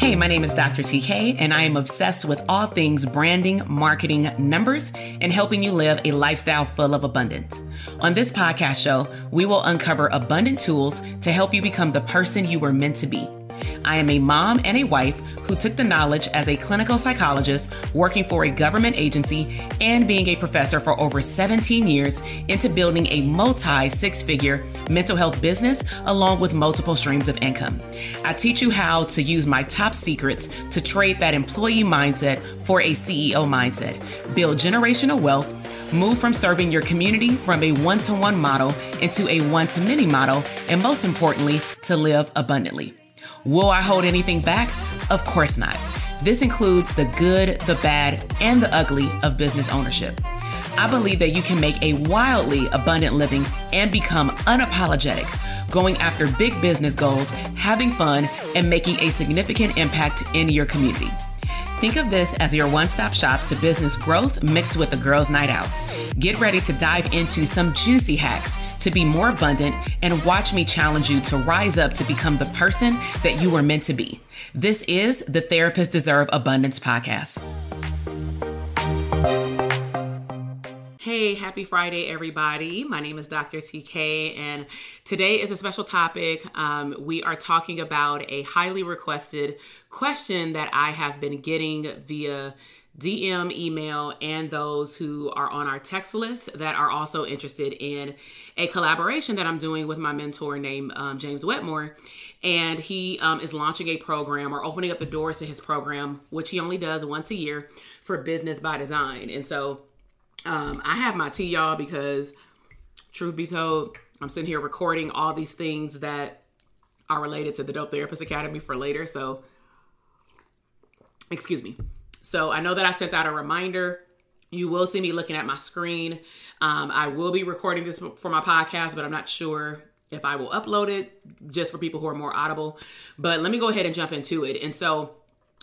Hey, my name is Dr. TK, and I am obsessed with all things branding, marketing, numbers, and helping you live a lifestyle full of abundance. On this podcast show, we will uncover abundant tools to help you become the person you were meant to be. I am a mom and a wife who took the knowledge as a clinical psychologist working for a government agency and being a professor for over 17 years into building a multi six figure mental health business along with multiple streams of income. I teach you how to use my top secrets to trade that employee mindset for a CEO mindset, build generational wealth move from serving your community from a one to one model into a one to many model, and most importantly, to live abundantly. Will I hold anything back? Of course not. This includes the good, the bad, and the ugly of business ownership. I believe that you can make a wildly abundant living and become unapologetic, going after big business goals, having fun, and making a significant impact in your community. Think of this as your one stop shop to business growth mixed with a girls' night out. Get ready to dive into some juicy hacks to be more abundant and watch me challenge you to rise up to become the person that you were meant to be. This is the Therapists Deserve Abundance podcast. Hey, happy Friday, everybody. My name is Dr. TK, and today is a special topic. Um, we are talking about a highly requested question that I have been getting via DM, email, and those who are on our text list that are also interested in a collaboration that I'm doing with my mentor named um, James Wedmore. And he um, is launching a program or opening up the doors to his program, which he only does once a year for Business by Design. And so um, I have my tea, y'all, because truth be told, I'm sitting here recording all these things that are related to the Dope Therapist Academy for later. So, excuse me. So, I know that I sent out a reminder. You will see me looking at my screen. Um, I will be recording this for my podcast, but I'm not sure if I will upload it just for people who are more audible. But let me go ahead and jump into it. And so,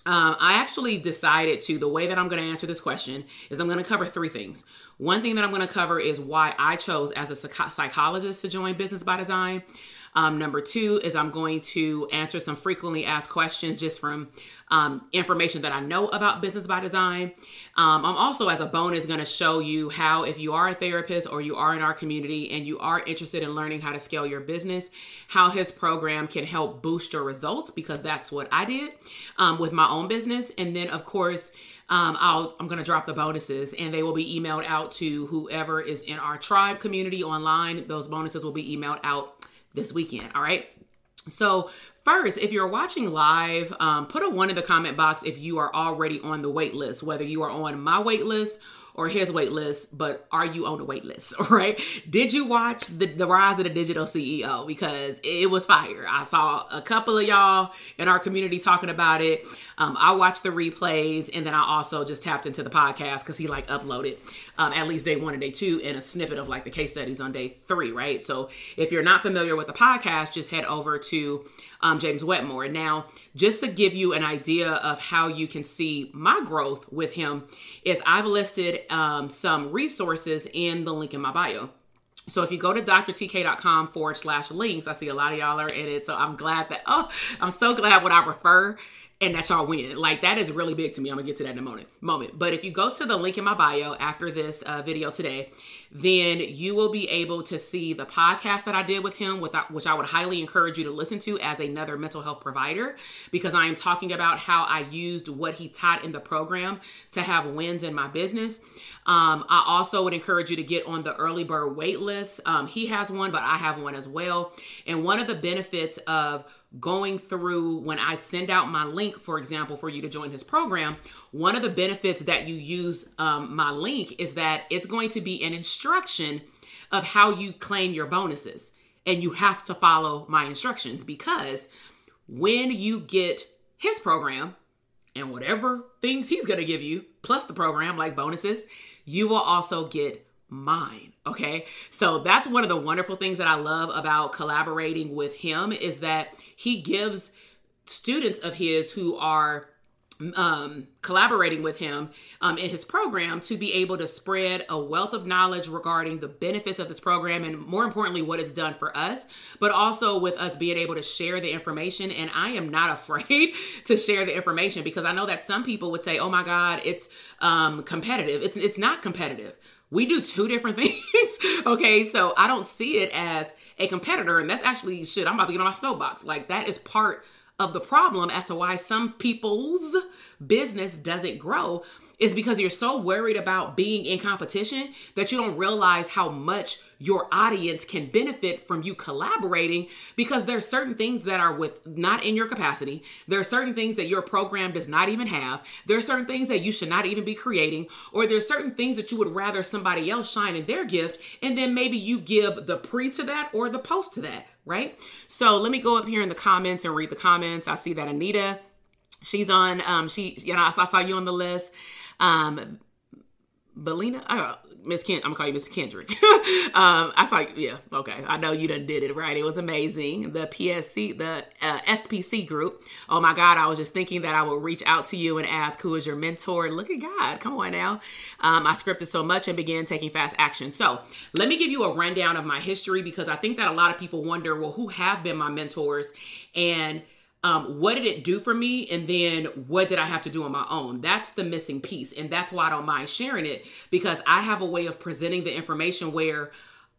um, I actually decided to, the way that I'm going to answer this question is I'm going to cover three things. One thing that I'm going to cover is why I chose as a psychologist to join Business by Design. Um, number two is I'm going to answer some frequently asked questions just from um, information that I know about business by design. Um, I'm also, as a bonus, going to show you how, if you are a therapist or you are in our community and you are interested in learning how to scale your business, how his program can help boost your results because that's what I did um, with my own business. And then, of course, um, I'll, I'm going to drop the bonuses and they will be emailed out to whoever is in our tribe community online. Those bonuses will be emailed out this weekend. All right. So, first, if you're watching live, um, put a one in the comment box if you are already on the wait list, whether you are on my wait list or his wait list, but are you on the wait list? Right. Did you watch the, the rise of the digital CEO? Because it was fire. I saw a couple of y'all in our community talking about it. Um, I watched the replays and then I also just tapped into the podcast because he like uploaded um, at least day one and day two and a snippet of like the case studies on day three, right? So if you're not familiar with the podcast, just head over to um, James Wedmore. Now, just to give you an idea of how you can see my growth with him, is I've listed um, some resources in the link in my bio. So if you go to drtk.com forward slash links, I see a lot of y'all are in it. So I'm glad that, oh, I'm so glad when I refer and that's y'all win. Like that is really big to me. I'm gonna get to that in a moment. Moment. But if you go to the link in my bio after this uh, video today, then you will be able to see the podcast that I did with him, which I would highly encourage you to listen to as another mental health provider, because I am talking about how I used what he taught in the program to have wins in my business. Um, I also would encourage you to get on the early bird wait list. Um, he has one, but I have one as well. And one of the benefits of going through when I send out my link, for example, for you to join his program, one of the benefits that you use um, my link is that it's going to be an instruction of how you claim your bonuses. And you have to follow my instructions because when you get his program and whatever things he's going to give you, plus the program like bonuses, you will also get mine. Okay. So that's one of the wonderful things that I love about collaborating with him is that he gives students of his who are um, collaborating with him um, in his program to be able to spread a wealth of knowledge regarding the benefits of this program and more importantly what it's done for us but also with us being able to share the information and i am not afraid to share the information because i know that some people would say oh my god it's um, competitive it's it's not competitive we do two different things. okay. So I don't see it as a competitor. And that's actually shit. I'm about to get on my soapbox. Like that is part of the problem as to why some people's business doesn't grow is because you're so worried about being in competition that you don't realize how much your audience can benefit from you collaborating because there's certain things that are with not in your capacity. There are certain things that your program does not even have. There are certain things that you should not even be creating or there's certain things that you would rather somebody else shine in their gift and then maybe you give the pre to that or the post to that, right? So let me go up here in the comments and read the comments. I see that Anita she's on um she you know I saw you on the list um, Belina, oh, Miss Kent, I'm gonna call you Miss Kendrick. um, I saw, yeah, okay. I know you done did it right. It was amazing. The PSC, the uh, SPC group. Oh my God, I was just thinking that I would reach out to you and ask who is your mentor. Look at God, come on now. Um, I scripted so much and began taking fast action. So let me give you a rundown of my history because I think that a lot of people wonder, well, who have been my mentors and um, what did it do for me? And then what did i have to do on my own? That's the missing piece. And that's why i don't mind sharing it because i have a way of presenting the information where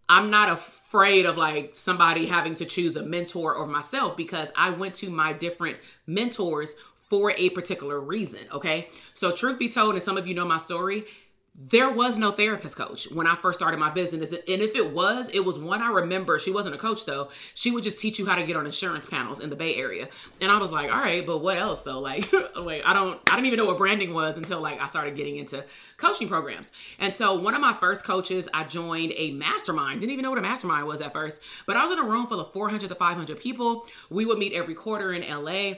i'm not afraid of like somebody having to choose a mentor or myself because i went to my different mentors for a particular reason okay? So truth be told and some of you know my story there was no therapist coach when I first started my business. And if it was, it was one I remember. She wasn't a coach though. She would just teach you how to get on insurance panels in the Bay Area. And I was like, all right, but what else though? Like, wait, I don't, I didn't even know what branding was until like I started getting into coaching programs. And so one of my first coaches, I joined a mastermind. Didn't even know what a mastermind was at first, but I was in a room full of 400 to 500 people. We would meet every quarter in LA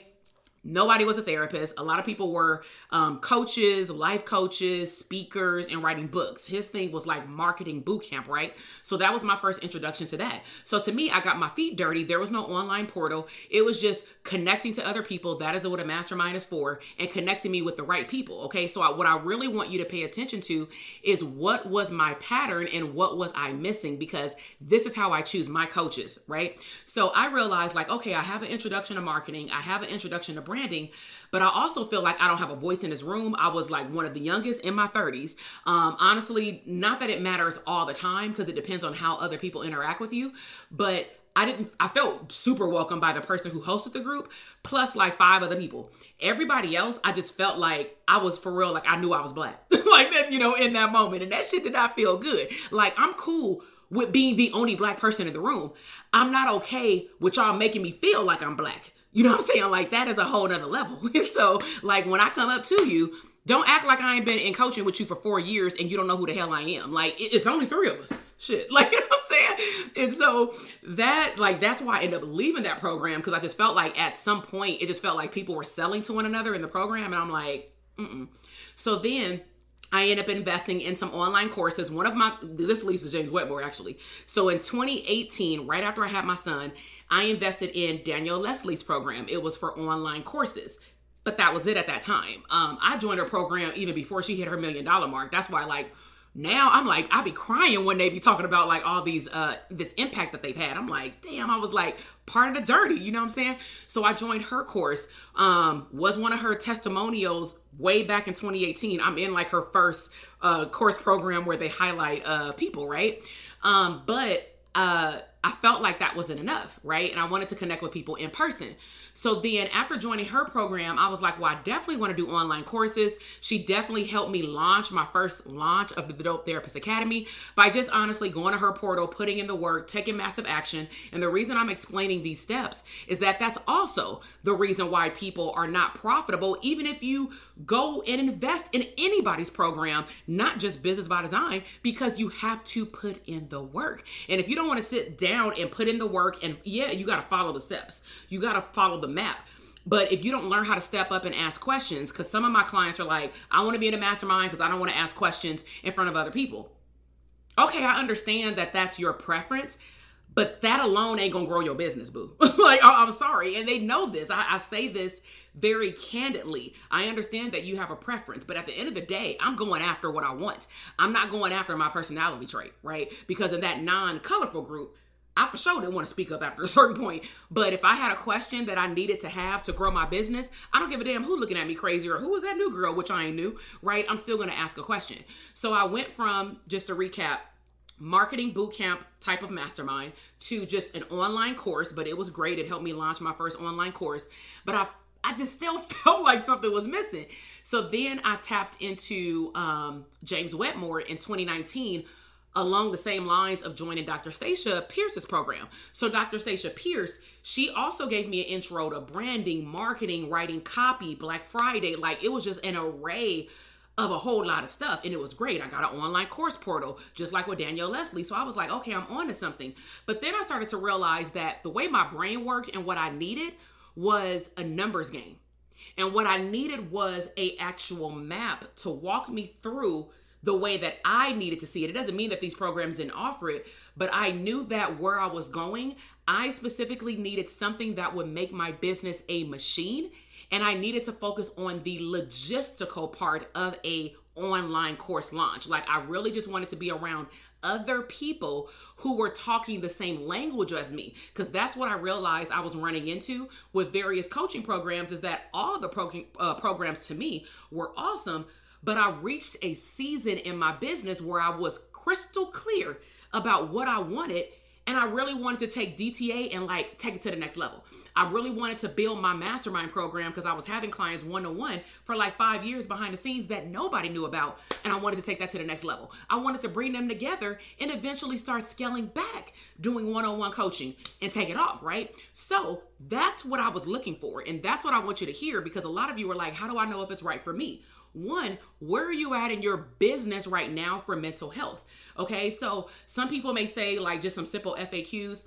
Nobody was a therapist. A lot of people were um, coaches, life coaches, speakers, and writing books. His thing was like marketing boot camp, right? So that was my first introduction to that. So to me, I got my feet dirty. There was no online portal. It was just connecting to other people. That is what a mastermind is for, and connecting me with the right people. Okay. So I, what I really want you to pay attention to is what was my pattern and what was I missing because this is how I choose my coaches, right? So I realized, like, okay, I have an introduction to marketing, I have an introduction to branding, but I also feel like I don't have a voice in this room. I was like one of the youngest in my 30s. Um, honestly, not that it matters all the time because it depends on how other people interact with you, but I didn't I felt super welcome by the person who hosted the group plus like five other people. Everybody else I just felt like I was for real like I knew I was black. like that, you know, in that moment and that shit did not feel good. Like I'm cool with being the only black person in the room. I'm not okay with y'all making me feel like I'm black. You know what I'm saying? Like that is a whole nother level. And so, like when I come up to you, don't act like I ain't been in coaching with you for four years and you don't know who the hell I am. Like it's only three of us. Shit. Like you know what I'm saying? And so that like that's why I ended up leaving that program because I just felt like at some point it just felt like people were selling to one another in the program and I'm like, mm So then I end up investing in some online courses. One of my this leads to James Wedmore actually. So in 2018, right after I had my son, I invested in Danielle Leslie's program. It was for online courses. but that was it at that time. Um, I joined her program even before she hit her million dollar mark. That's why, like, now I'm like, I be crying when they be talking about like all these uh this impact that they've had. I'm like, damn, I was like part of the dirty, you know what I'm saying? So I joined her course, um, was one of her testimonials way back in 2018. I'm in like her first uh course program where they highlight uh people, right? Um, but uh I felt like that wasn't enough, right? And I wanted to connect with people in person. So then after joining her program, I was like, well, I definitely want to do online courses. She definitely helped me launch my first launch of the Dope Therapist Academy by just honestly going to her portal, putting in the work, taking massive action. And the reason I'm explaining these steps is that that's also the reason why people are not profitable, even if you go and invest in anybody's program, not just Business by Design, because you have to put in the work. And if you don't want to sit down and put in the work, and yeah, you got to follow the steps, you got to follow the map. But if you don't learn how to step up and ask questions, because some of my clients are like, I want to be in a mastermind because I don't want to ask questions in front of other people. Okay, I understand that that's your preference, but that alone ain't gonna grow your business, boo. like, I'm sorry. And they know this. I, I, say this very candidly. I understand that you have a preference, but at the end of the day, I'm going after what I want. I'm not going after my personality trait, right? Because in that non colorful group, I for sure didn't want to speak up after a certain point. But if I had a question that I needed to have to grow my business, I don't give a damn who looking at me crazy or who was that new girl, which I ain't new, right? I'm still gonna ask a question. So I went from just to recap, marketing bootcamp type of mastermind to just an online course, but it was great. It helped me launch my first online course. But I I just still felt like something was missing. So then I tapped into um, James Wedmore in 2019 along the same lines of joining Dr. Stacia Pierce's program. So Dr. Stacia Pierce, she also gave me an intro to branding, marketing, writing copy, Black Friday. Like it was just an array of a whole lot of stuff and it was great. I got an online course portal just like with Danielle Leslie. So I was like, okay, I'm on to something. But then I started to realize that the way my brain worked and what I needed was a numbers game. And what I needed was a actual map to walk me through the way that I needed to see it. It doesn't mean that these programs didn't offer it, but I knew that where I was going, I specifically needed something that would make my business a machine and I needed to focus on the logistical part of a online course launch. Like I really just wanted to be around other people who were talking the same language as me because that's what i realized i was running into with various coaching programs is that all the uh, programs to me were awesome but I reached a season in my business where I was crystal clear about what I wanted and I really wanted to take DTA and like take it to the next level. I really wanted to build my mastermind program because I was having clients one to one for like five years behind the scenes that nobody knew about. And I wanted to take that to the next level. I wanted to bring them together and eventually start scaling back, doing one on one coaching and take it off, right? So that's what I was looking for. And that's what I want you to hear because a lot of you are like, how do I know if it's right for me? One, where are you at in your business right now for mental health? Okay, so some people may say, like, just some simple FAQs.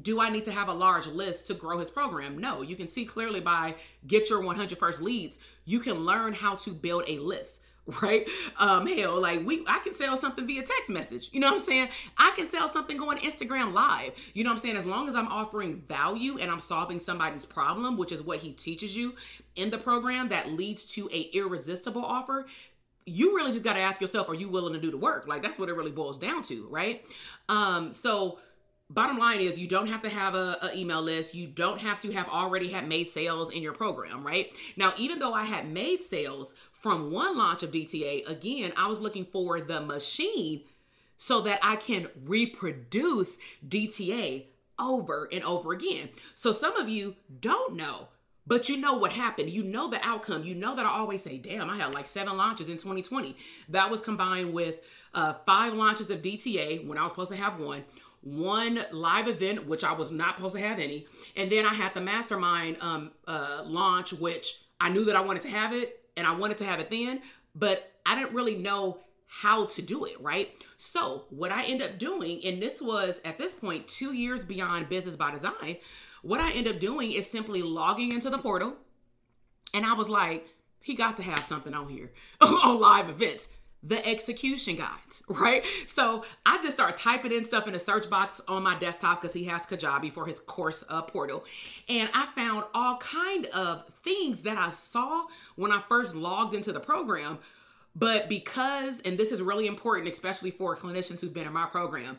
Do I need to have a large list to grow his program? No, you can see clearly by get your 100 first leads, you can learn how to build a list right? Um, hell, like we I can sell something via text message. You know what I'm saying? I can sell something going Instagram live. You know what I'm saying? As long as I'm offering value and I'm solving somebody's problem, which is what he teaches you in the program that leads to a irresistible offer, you really just got to ask yourself, are you willing to do the work? Like that's what it really boils down to, right? Um, so bottom line is you don't have to have a, a, email list you don't have to have already had made sales in your program right now even though i had made sales from one launch of dta again i was looking for the machine so that i can reproduce dta over and over again so some of you don't know but you know what happened. You know the outcome. You know that I always say, damn, I had like seven launches in 2020. That was combined with uh, five launches of DTA when I was supposed to have one, one live event, which I was not supposed to have any. And then I had the mastermind um, uh, launch, which I knew that I wanted to have it and I wanted to have it then, but I didn't really know how to do it, right? So, what I end up doing, and this was at this point two years beyond business by design, what I end up doing is simply logging into the portal. And I was like, he got to have something on here on live events. The execution guides, right? So I just start typing in stuff in the search box on my desktop because he has Kajabi for his course uh, portal, and I found all kind of things that I saw when I first logged into the program. But because, and this is really important, especially for clinicians who've been in my program,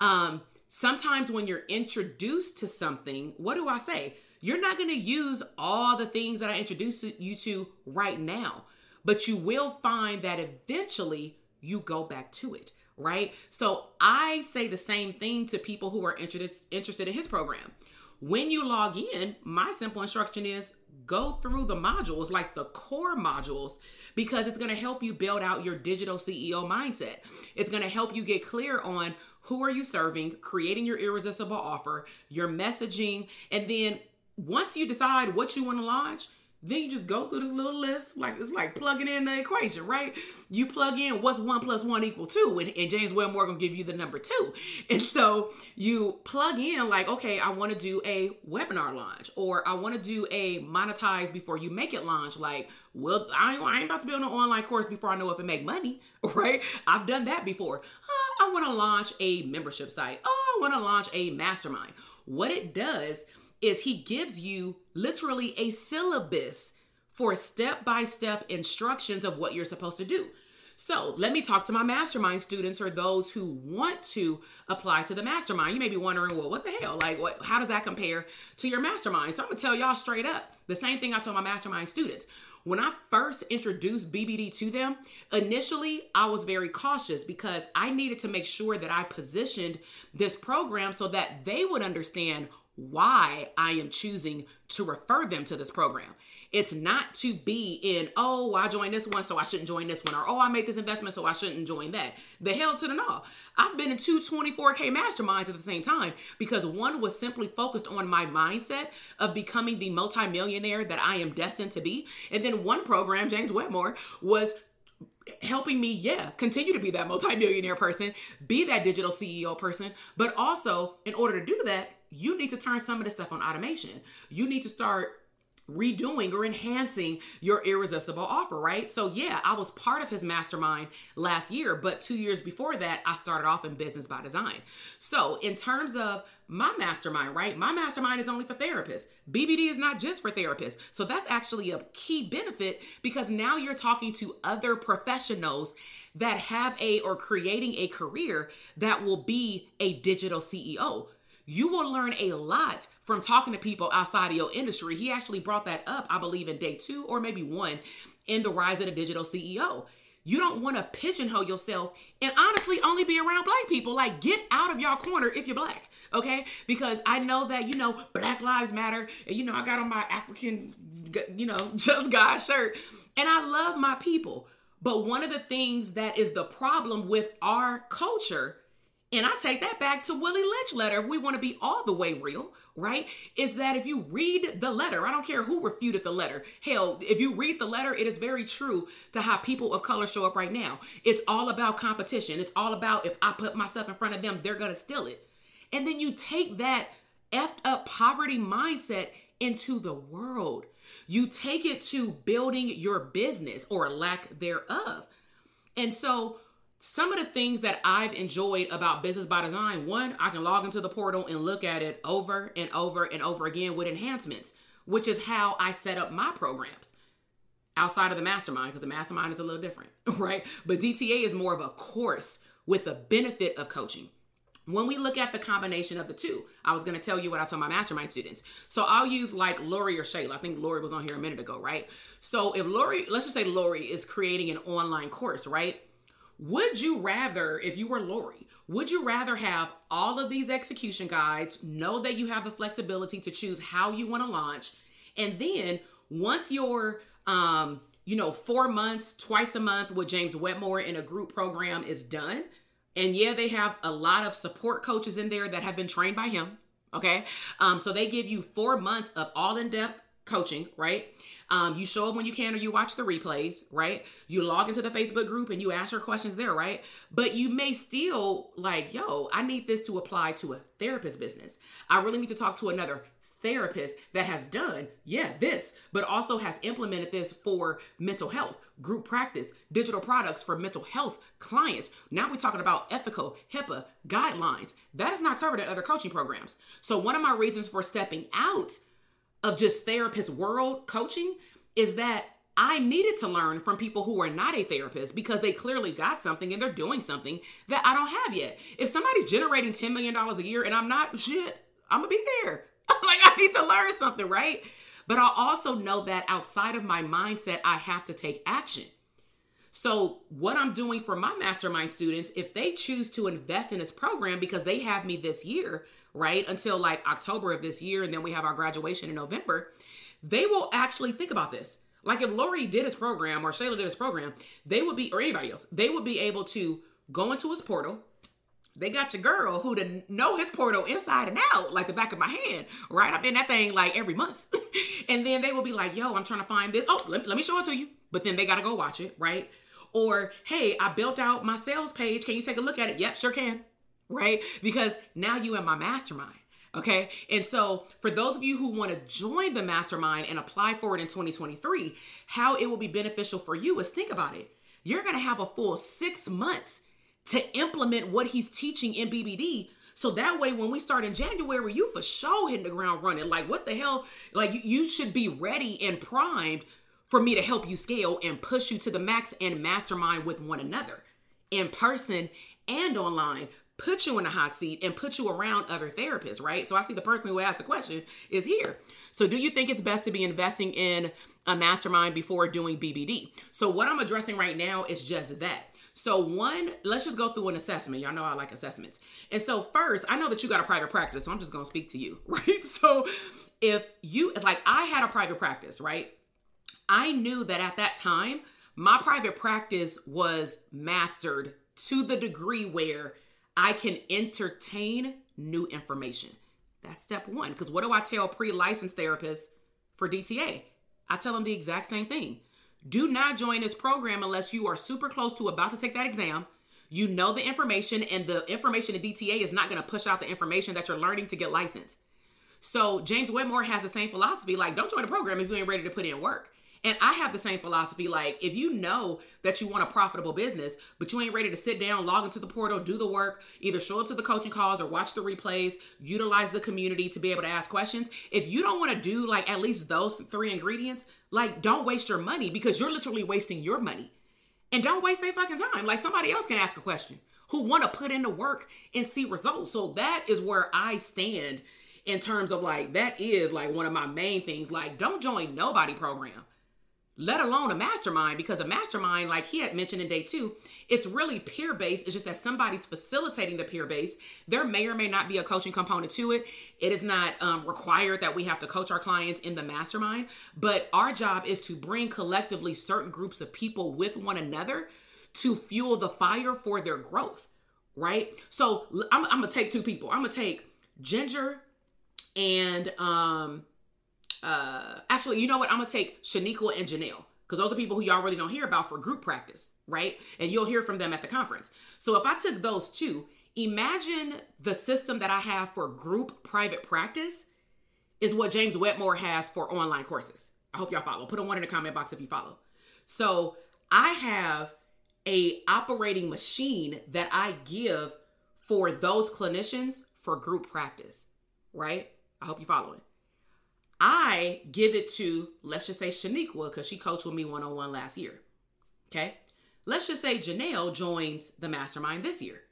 um, sometimes when you're introduced to something, what do I say? You're not going to use all the things that I introduce you to right now but you will find that eventually you go back to it right? So i say the same thing to people who are interested interested in his program. When you log in my simple instruction is go through the modules like the core modules because it's going to help you build out your digital ceo mindset. It's going to help you get clear on who are you serving creating your irresistible offer your messaging and then once you decide what you want to launch then you just go through this little list, like it's like plugging in the equation, right? You plug in what's one plus one equal two, and, and James Wedmore gonna give you the number two. And so you plug in like, okay, I want to do a webinar launch, or I want to do a monetize before you make it launch. Like, well, I ain't, I ain't about to build an online course before I know if it make money, right? I've done that before. I want to launch a membership site. Oh, I want to launch a mastermind. What it does is he gives you literally a syllabus for step by step instructions of what you're supposed to do. So let me talk to my mastermind students or those who want to apply to the mastermind. You may be wondering, well, what the hell? Like, what? How does that compare to your mastermind? So I'm gonna tell y'all straight up the same thing I told my mastermind students. When I first introduced BBD to them, initially I was very cautious because I needed to make sure that I positioned this program so that they would understand why I am choosing to refer them to this program. It's not to be in, oh, I joined this one, so I shouldn't join this one, or oh, I made this investment, so I shouldn't join that. The hell to the no. I've been in two 24K masterminds at the same time because one was simply focused on my mindset of becoming the multimillionaire that I am destined to be. And then one program, James Wedmore, was helping me, yeah, continue to be that multimillionaire person, be that digital CEO person. But also, in order to do that, you need to turn some of this stuff on automation. You need to start redoing or enhancing your irresistible offer, right? So, yeah, I was part of his mastermind last year, but two years before that, I started off in business by design. So, in terms of my mastermind, right? My mastermind is only for therapists. BBD is not just for therapists. So, that's actually a key benefit because now you're talking to other professionals that have a or creating a career that will be a digital CEO you will learn a lot from talking to people outside of your industry. He actually brought that up, I believe, in day two or maybe one in the Rise of the Digital CEO. You don't want to pigeonhole yourself and honestly only be around black people. Like, get out of your corner if you're black, okay? Because I know that, you know, Black Lives Matter, and you know, I got on my African, you know, Just God shirt, and I love my people. But one of the things that is the problem with our culture and I take that back to Willie Lynch letter. If we want to be all the way real, right? Is that if you read the letter, I don't care who refuted the letter. Hell, if you read the letter, it is very true to how people of color show up right now. It's all about competition. It's all about if I put myself in front of them, they're going to steal it. And then you take that effed up poverty mindset into the world. You take it to building your business or lack thereof. And so some of the things that I've enjoyed about Business by Design one, I can log into the portal and look at it over and over and over again with enhancements, which is how I set up my programs outside of the mastermind, because the mastermind is a little different, right? But DTA is more of a course with the benefit of coaching. When we look at the combination of the two, I was going to tell you what I told my mastermind students. So I'll use like Lori or Shayla. I think Lori was on here a minute ago, right? So if Lori, let's just say Lori is creating an online course, right? Would you rather, if you were Lori, would you rather have all of these execution guides, know that you have the flexibility to choose how you want to launch, and then once your um, you know, four months, twice a month with James Wedmore in a group program is done. And yeah, they have a lot of support coaches in there that have been trained by him. Okay. Um, so they give you four months of all in depth coaching, right? Um, you show up when you can or you watch the replays, right? You log into the Facebook group and you ask your questions there, right? But you may still like, yo, I need this to apply to a therapist business. I really need to talk to another therapist that has done, yeah, this, but also has implemented this for mental health, group practice, digital products for mental health clients. Now we're talking about ethical HIPAA guidelines. That is not covered in other coaching programs. So, one of my reasons for stepping out of just therapist world coaching is that I needed to learn from people who are not a therapist because they clearly got something and they're doing something that I don't have yet. If somebody's generating $10 million a year and I'm not, shit, I'm gonna be there. like, I need to learn something, right? But I also know that outside of my mindset, I have to take action. So, what I'm doing for my mastermind students, if they choose to invest in this program because they have me this year, right, until like October of this year, and then we have our graduation in November, they will actually think about this. Like if Lori did his program or Shayla did his program, they would be, or anybody else, they would be able to go into his portal. They got your girl who to know his portal inside and out, like the back of my hand, right? I'm in that thing like every month. and then they will be like, yo, I'm trying to find this. Oh, let, let me show it to you. But then they got to go watch it, right? Or, hey, I built out my sales page. Can you take a look at it? Yep, sure can. Right? Because now you in my mastermind. Okay. And so, for those of you who want to join the mastermind and apply for it in 2023, how it will be beneficial for you is think about it. You're going to have a full six months to implement what he's teaching in BBD. So that way, when we start in January, you for sure hitting the ground running. Like, what the hell? Like, you, you should be ready and primed for me to help you scale and push you to the max and mastermind with one another in person and online put you in a hot seat and put you around other therapists, right? So I see the person who asked the question is here. So do you think it's best to be investing in a mastermind before doing BBD? So what I'm addressing right now is just that. So one, let's just go through an assessment. Y'all know I like assessments. And so first, I know that you got a private practice, so I'm just going to speak to you, right? So if you like I had a private practice, right? I knew that at that time, my private practice was mastered to the degree where I can entertain new information. That's step one. Because what do I tell pre licensed therapists for DTA? I tell them the exact same thing. Do not join this program unless you are super close to about to take that exam. You know the information, and the information in DTA is not going to push out the information that you're learning to get licensed. So, James Wedmore has the same philosophy like, don't join the program if you ain't ready to put in work. And I have the same philosophy. Like, if you know that you want a profitable business, but you ain't ready to sit down, log into the portal, do the work, either show up to the coaching calls or watch the replays, utilize the community to be able to ask questions. If you don't want to do like at least those three ingredients, like, don't waste your money because you're literally wasting your money. And don't waste their fucking time. Like, somebody else can ask a question who want to put in the work and see results. So that is where I stand in terms of like, that is like one of my main things. Like, don't join nobody program let alone a mastermind because a mastermind like he had mentioned in day two it's really peer based. It's just that somebody's facilitating the peer base there may or may not be a coaching component to it. It is not um, required that we have to coach our clients in the mastermind but our job is to bring collectively certain groups of people with one another to fuel the fire for their growth right? So i'm, I'm gonna take two people. I'm gonna take ginger and um uh actually you know what? I'm gonna take shaniqua and janelle because those are people who y'all really don't hear about for group practice right? And you'll hear from them at the conference. So if i took those two imagine the system that i have for group private practice is what james Wedmore has for online courses. I hope y'all follow. Put a one in the comment box if you follow. So i have a operating machine that i give for those clinicians for group practice right? I hope you follow it I give it to, let's just say Shaniqua, because she coached with me one on one last year. Okay. Let's just say Janelle joins the mastermind this year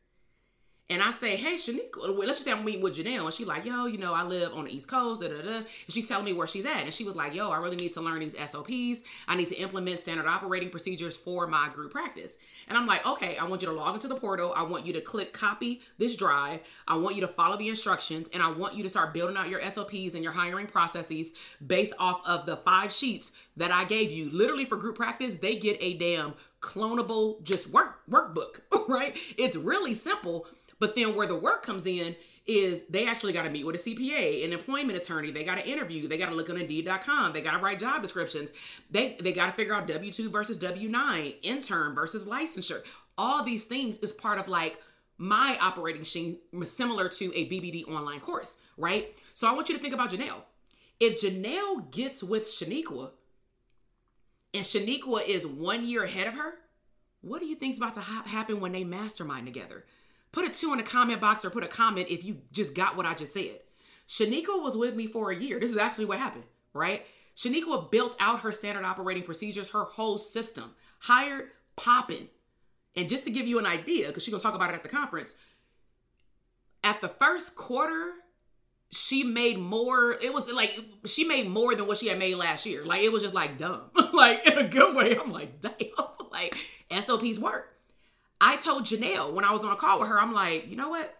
and I say, hey, Shaniqua, let's just say I'm meeting with Janelle, and she's like, yo, you know, I live on the East Coast, da da da. And she's telling me where she's at. And she was like, yo, I really need to learn these SOPs. I need to implement standard operating procedures for my group practice. And I'm like, okay, I want you to log into the portal. I want you to click copy this drive. I want you to follow the instructions, and I want you to start building out your SOPs and your hiring processes based off of the five sheets that I gave you. Literally for group practice, they get a damn clonable just work workbook, right? It's really simple but then where the work comes in is they actually got to meet with a CPA, an employment attorney. They got to interview. They got to look on Indeed.com. They got to write job descriptions. They they got to figure out W two versus W nine, intern versus licensure. All these things is part of like my operating machine, similar to a BBD online course, right? So I want you to think about Janelle. If Janelle gets with Shaniqua and Shaniqua is one year ahead of her, what do you think's about to ha- happen when they mastermind together? Put a two in the comment box or put a comment if you just got what I just said. Shaniqua was with me for a year. This is actually what happened, right? Shaniqua built out her standard operating procedures, her whole system, hired popping. And just to give you an idea, because she's gonna talk about it at the conference, at the first quarter, she made more. It was like she made more than what she had made last year. Like it was just like dumb, like in a good way. I'm like, damn, like SOPs work. I told Janelle when I was on a call with her, I'm like, you know what?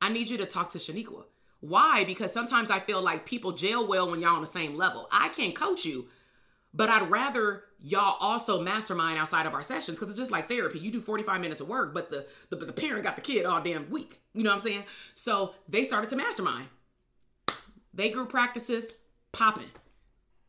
I need you to talk to Shaniqua. Why? Because sometimes I feel like people jail well when y'all on the same level. I can't coach you, but I'd rather y'all also mastermind outside of our sessions because it's just like therapy. You do 45 minutes of work, but the, the the parent got the kid all damn week. You know what I'm saying? So they started to mastermind. They grew practices popping,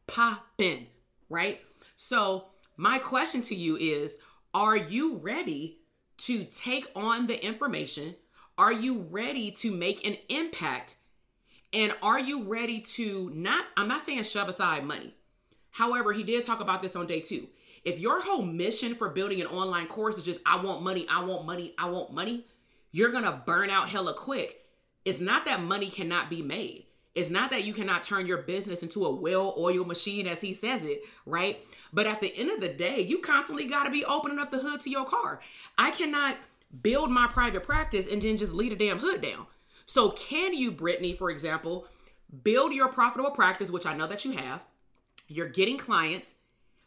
popping, right? So my question to you is: Are you ready to take on the information? Are you ready to make an impact? And are you ready to not? I'm not saying shove aside money. However, he did talk about this on day two. If your whole mission for building an online course is just, I want money, I want money, I want money, you're gonna burn out hella quick. It's not that money cannot be made. It's not that you cannot turn your business into a well oiled machine, as he says it, right? But at the end of the day, you constantly gotta be opening up the hood to your car. I cannot build my private practice and then just leave the damn hood down. So, can you, Brittany, for example, build your profitable practice, which I know that you have? You're getting clients,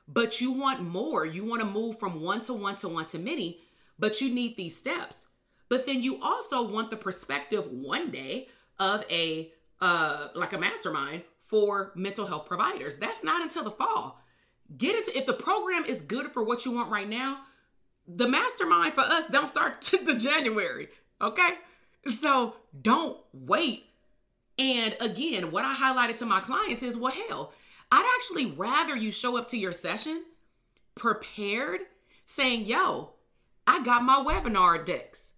but you want more. You want to move from one to one to one to many, but you need these steps. But then you also want the perspective one day of a uh like a mastermind for mental health providers. That's not until the fall. Get into if the program is good for what you want right now, the mastermind for us don't start to the January. Okay? So don't wait. And again, what I highlighted to my clients is well, hell, I'd actually rather you show up to your session prepared, saying, Yo, I got my webinar decks.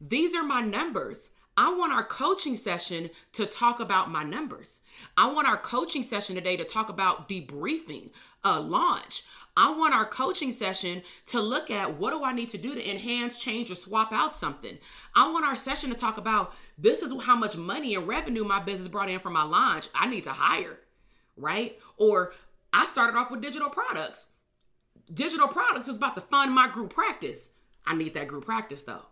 These are my numbers. I want our coaching session to talk about my numbers. I want our coaching session today to talk about debriefing a launch. I want our coaching session to look at what do I need to do to enhance, change, or swap out something. I want our session to talk about this is how much money and revenue my business brought in from my launch. I need to hire, right? Or I started off with digital products. Digital products is about to fund my group practice. I need that group practice though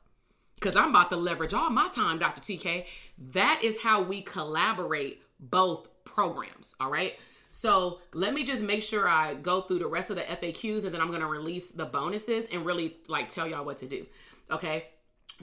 because I'm about to leverage all my time, Dr. TK. That is how we collaborate both programs. All right. So let me just make sure I go through the rest of the FAQs and then I'm going to release the bonuses and really like tell y'all what to do. Okay.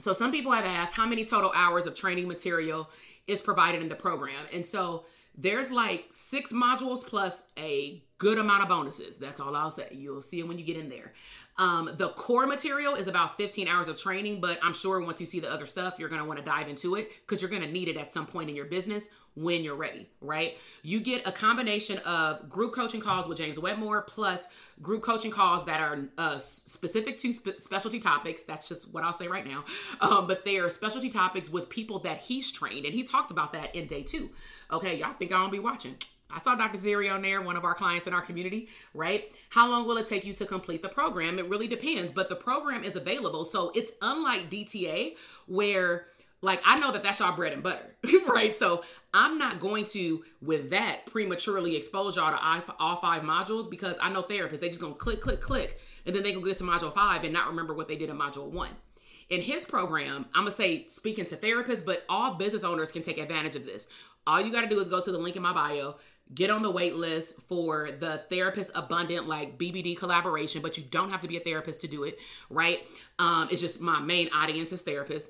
So some people have asked how many total hours of training material is provided in the program. And so there's like six modules plus a good amount of bonuses. That's all I'll say. You'll see it when you get in there. Um, the core material is about 15 hours of training, but I'm sure once you see the other stuff, you're want to dive into it because you're to need it at some point in your business when you're ready, right? You get a combination of group coaching calls with James Wedmore plus group coaching calls that are uh, specific to spe- specialty topics. That's just what I'll say right now. Um, but they are specialty topics with people that he's trained, and he talked about that in day two. Okay, y'all think I won't be watching? I saw Dr. Zeri on there, one of our clients in our community, right? How long will it take you to complete the program? It really depends, but the program is available. So it's unlike DTA where like I know that that's y'all bread and butter, right? So I'm not going to, with that, prematurely expose y'all to all five modules because I know therapists, they just gonna click, click, click, and then they gonna get to module five and not remember what they did in module one. In his program, I'm gonna say speaking to therapists, but all business owners can take advantage of this. All you gotta do is go to the link in my bio, get on the wait list for the therapist abundant like bbd collaboration but you don't have to be a therapist to do it right um, it's just my main audience is therapists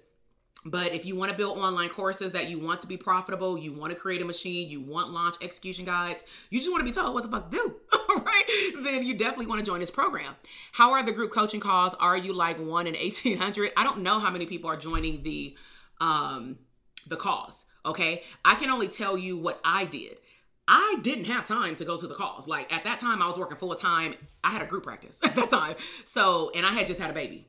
but if you want to build online courses that you want to be profitable, you want to create a machine, you want launch execution guides, you just want to be told what the fuck to do, right? Then you definitely want to join this program. How are the group coaching calls? Are you like one in 1800? I don't know how many people are joining the um the calls, okay? I can only tell you what I did. I didn't have time to go to the calls. Like at that time, I was working full time. I had a group practice at that time. So, and I had just had a baby,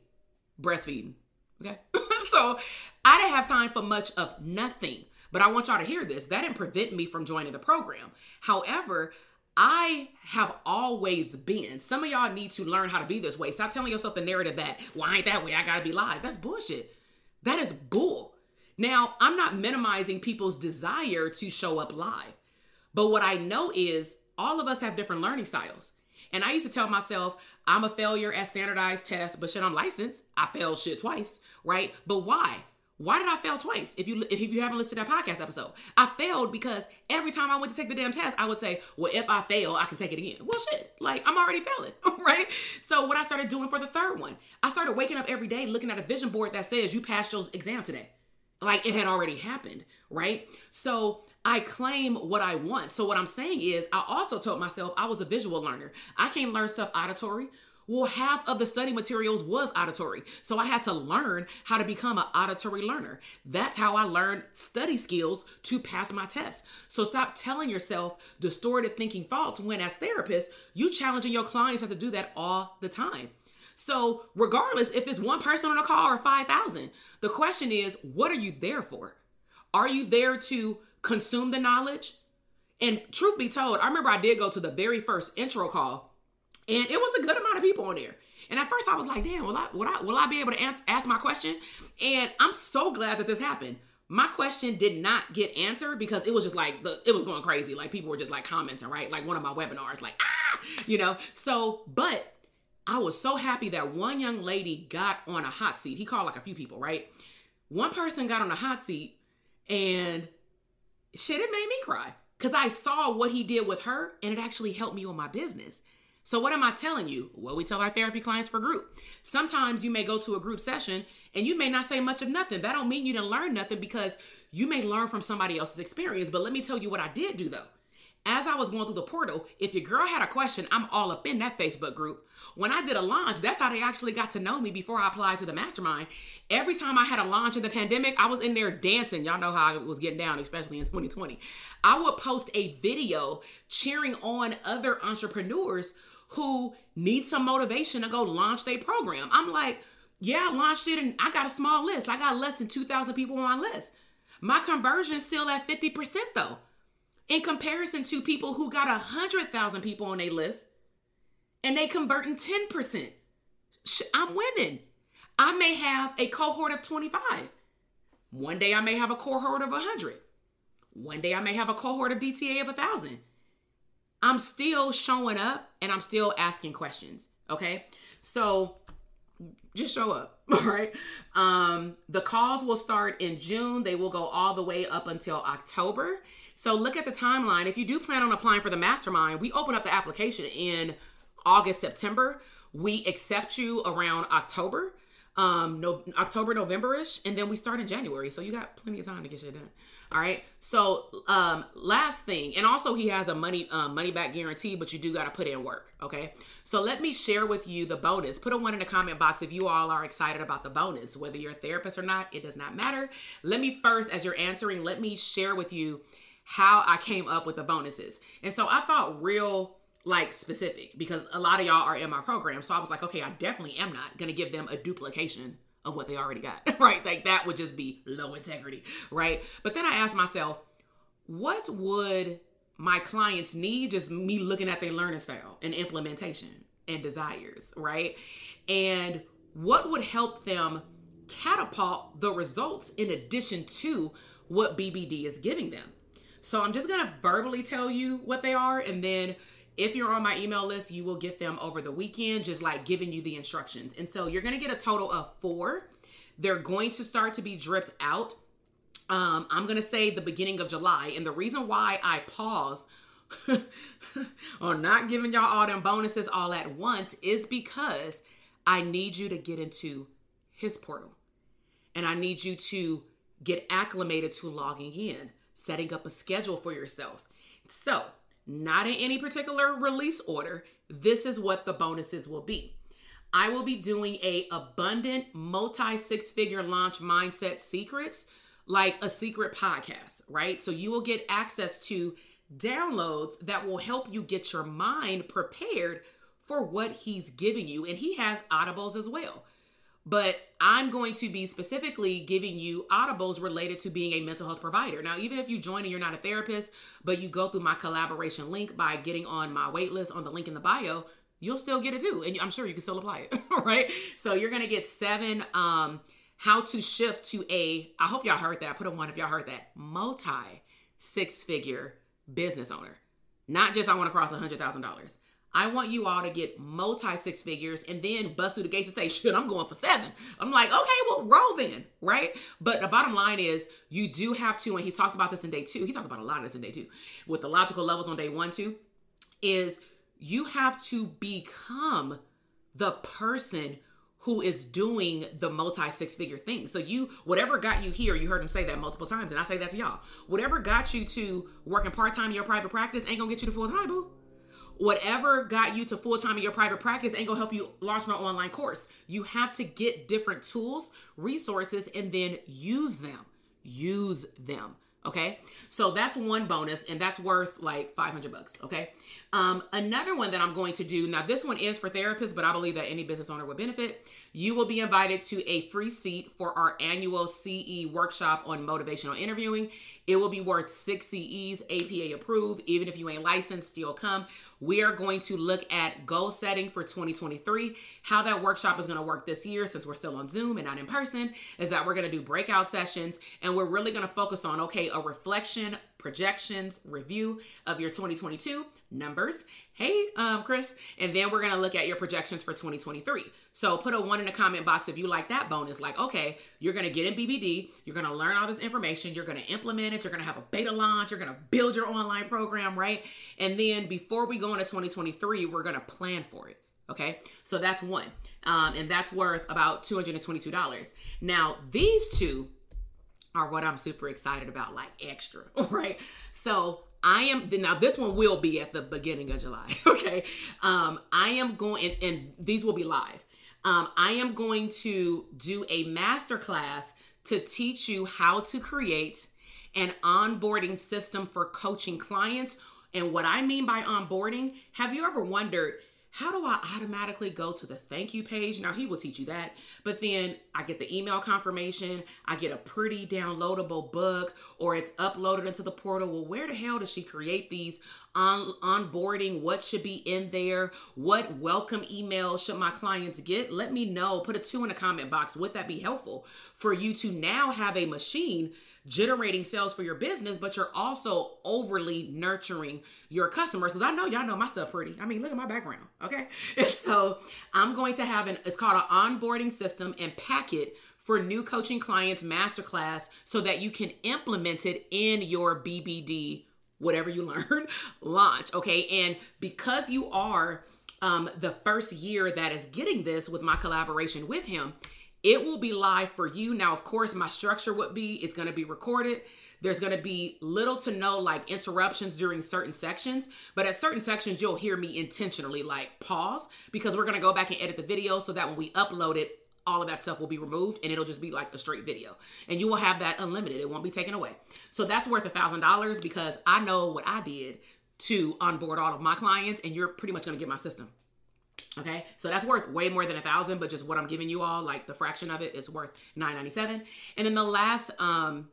breastfeeding. Okay. so I didn't have time for much of nothing. But I want y'all to hear this. That didn't prevent me from joining the program. However, I have always been. Some of y'all need to learn how to be this way. Stop telling yourself the narrative that, well, I ain't that way. I gotta be live. That's bullshit. That is bull. Now, I'm not minimizing people's desire to show up live. But what I know is all of us have different learning styles. And I used to tell myself, I'm a failure at standardized tests, but shit, I'm licensed. I failed shit twice, right? But why? Why did I fail twice? If you if you haven't listened to that podcast episode, I failed because every time I went to take the damn test, I would say, "Well, if I fail, I can take it again." Well, shit, like I'm already failing, right? So what I started doing for the third one, I started waking up every day looking at a vision board that says you passed your exam today, like it had already happened, right? So I claim what I want. So what I'm saying is, I also told myself I was a visual learner. I can't learn stuff auditory. Well, half of the study materials was auditory. So I had to learn how to become an auditory learner. That's how I learned study skills to pass my test. So stop telling yourself distorted thinking thoughts when, as therapists, you challenging your clients have to do that all the time. So, regardless if it's one person on a call or 5,000, the question is, what are you there for? Are you there to consume the knowledge? And truth be told, I remember I did go to the very first intro call and it was a good amount of people on there. And at first I was like, damn, will I, will I, will I be able to answer, ask my question? And I'm so glad that this happened. My question did not get answered because it was just like, the, it was going crazy. Like people were just like commenting, right? Like one of my webinars, like, ah, you know? So, but I was so happy that one young lady got on a hot seat. He called like a few people, right? One person got on a hot seat and shit, it made me cry because I saw what he did with her and it actually helped me with my business. So, what am I telling you? Well, we tell our therapy clients for group. Sometimes you may go to a group session and you may not say much of nothing. That don't mean you didn't learn nothing because you may learn from somebody else's experience. But let me tell you what I did do though as I was going through the portal, if your girl had a question, I'm all up in that Facebook group. When I did a launch, that's how they actually got to know me before I applied to the mastermind. Every time I had a launch in the pandemic, I was in there dancing. Y'all know how I was getting down, especially in 2020. I would post a video cheering on other entrepreneurs who need some motivation to go launch their program. I'm like, yeah, I launched it and I got a small list. I got less than 2,000 people on my list. My conversion is still at 50% though in comparison to people who got a hundred thousand people on their list and they converting 10%. I'm winning. I may have a cohort of 25. One day I may have a cohort of 100. One day I may have a cohort of DTA of 1,000. I'm still showing up and I'm still asking questions. Okay. So just show up. All right. Um, the calls will start in June, they will go all the way up until October. So look at the timeline. If you do plan on applying for the mastermind, we open up the application in August, September. We accept you around October, um, no, October, November-ish, and then we start in January. So you got plenty of time to get shit done. All right. So um, last thing, and also he has a money um, money back guarantee, but you do got to put in work. Okay. So let me share with you the bonus. Put a one in the comment box if you all are excited about the bonus, whether you're a therapist or not. It does not matter. Let me first, as you're answering, let me share with you how I came up with the bonuses. And so I thought real like specific because a lot of y'all are in my program. So I was like, okay, I definitely am not going to give them a duplication of what they already got, right? Like that would just be low integrity, right? But then I asked myself, what would my clients need? Just me looking at their learning style and implementation and desires, right? And what would help them catapult the results in addition to what BBD is giving them? So I'm just gonna verbally tell you what they are, and then if you're on my email list, you will get them over the weekend, just like giving you the instructions. And so you're gonna get a total of four. They're going to start to be dripped out. Um, I'm gonna say the beginning of July, and the reason why I pause on not giving y'all all them bonuses all at once is because I need you to get into his portal, and I need you to get acclimated to logging in setting up a schedule for yourself. So, not in any particular release order, this is what the bonuses will be. I will be doing a abundant multi six figure launch mindset secrets like a secret podcast, right? So you will get access to downloads that will help you get your mind prepared for what he's giving you and he has audibles as well. But I'm going to be specifically giving you audibles related to being a mental health provider. Now, even if you join and you're not a therapist, but you go through my collaboration link by getting on my waitlist on the link in the bio, you'll still get it too. And I'm sure you can still apply it, right? So you're to get seven um how to shift to a I hope y'all heard that. Put a one if y'all heard that. Multi six figure business owner. Not just I want to cross a hundred thousand dollars. I want you all to get multi six figures and then bust through the gates and say, shit, I'm going for seven. I'm like, okay, well, roll then, right? But the bottom line is you do have to, and he talked about this in day two. He talked about a lot of this in day two with the logical levels on day one, two, is you have to become the person who is doing the multi six figure thing. So you whatever got you here, you heard him say that multiple times, and I say that to y'all. Whatever got you to working part time in your private practice ain't gonna get you to full time, boo. Whatever got you to full time in your private practice ain't gonna help you launch an online course. You have to get different tools, resources, and then use them. Use them. Okay. So that's one bonus and that's worth like 500 bucks. Okay. Um, another one that I'm going to do now, this one is for therapists, but I believe that any business owner would benefit. You will be invited to a free seat for our annual CE workshop on motivational interviewing. It will be worth six CEs, APA approved. Even if you ain't licensed, still come. We are going to look at goal setting for 2023. How that workshop is going to work this year, since we're still on Zoom and not in person, is that we're going to do breakout sessions and we're really going to focus on okay, a reflection projections review of your 2022 numbers. Hey, um, Chris. And then we're going to look at your projections for 2023. So put a one in the comment box if you like that bonus. Like, okay, you're going to get in BBD, you're going to learn all this information, you're going to implement it, you're going to have a beta launch, you're going to build your online program, right? And then before we go into 2023, we're going to plan for it. Okay, so that's one, um, and that's worth about $222. Now, these two are what I'm super excited about, like extra, right? So I am now this one will be at the beginning of July. Okay. Um, I am going and, and these will be live. Um, I am going to do a master class to teach you how to create an onboarding system for coaching clients. And what I mean by onboarding, have you ever wondered how do I automatically go to the thank you page? Now, he will teach you that, but then I get the email confirmation, I get a pretty downloadable book, or it's uploaded into the portal. Well, where the hell does she create these on onboarding? What should be in there? What welcome email should my clients get? Let me know. Put a two in the comment box. Would that be helpful for you to now have a machine? generating sales for your business, but you're also overly nurturing your customers. Because I know y'all know my stuff pretty. I mean, look at my background. Okay. So I'm going to have an, it's called an onboarding system and packet for new coaching clients masterclass so that you can implement it in your BBD, whatever you learn, launch. Okay. And because you are um, the first year that is getting this with my collaboration with him, it will be live for you. Now, of course, my structure would be it's going to be recorded. There's going to be little to no like interruptions during certain sections, but at certain sections, you'll hear me intentionally like pause because we're going to go back and edit the video so that when we upload it, all of that stuff will be removed and it'll just be like a straight video. And you will have that unlimited. It won't be taken away. So that's worth a thousand dollars because i know what i did to onboard all of my clients and you're pretty much going to get my system. Okay, so that's worth way more than a thousand, but just what I'm giving you all, like the fraction of it is worth 997. And then the last um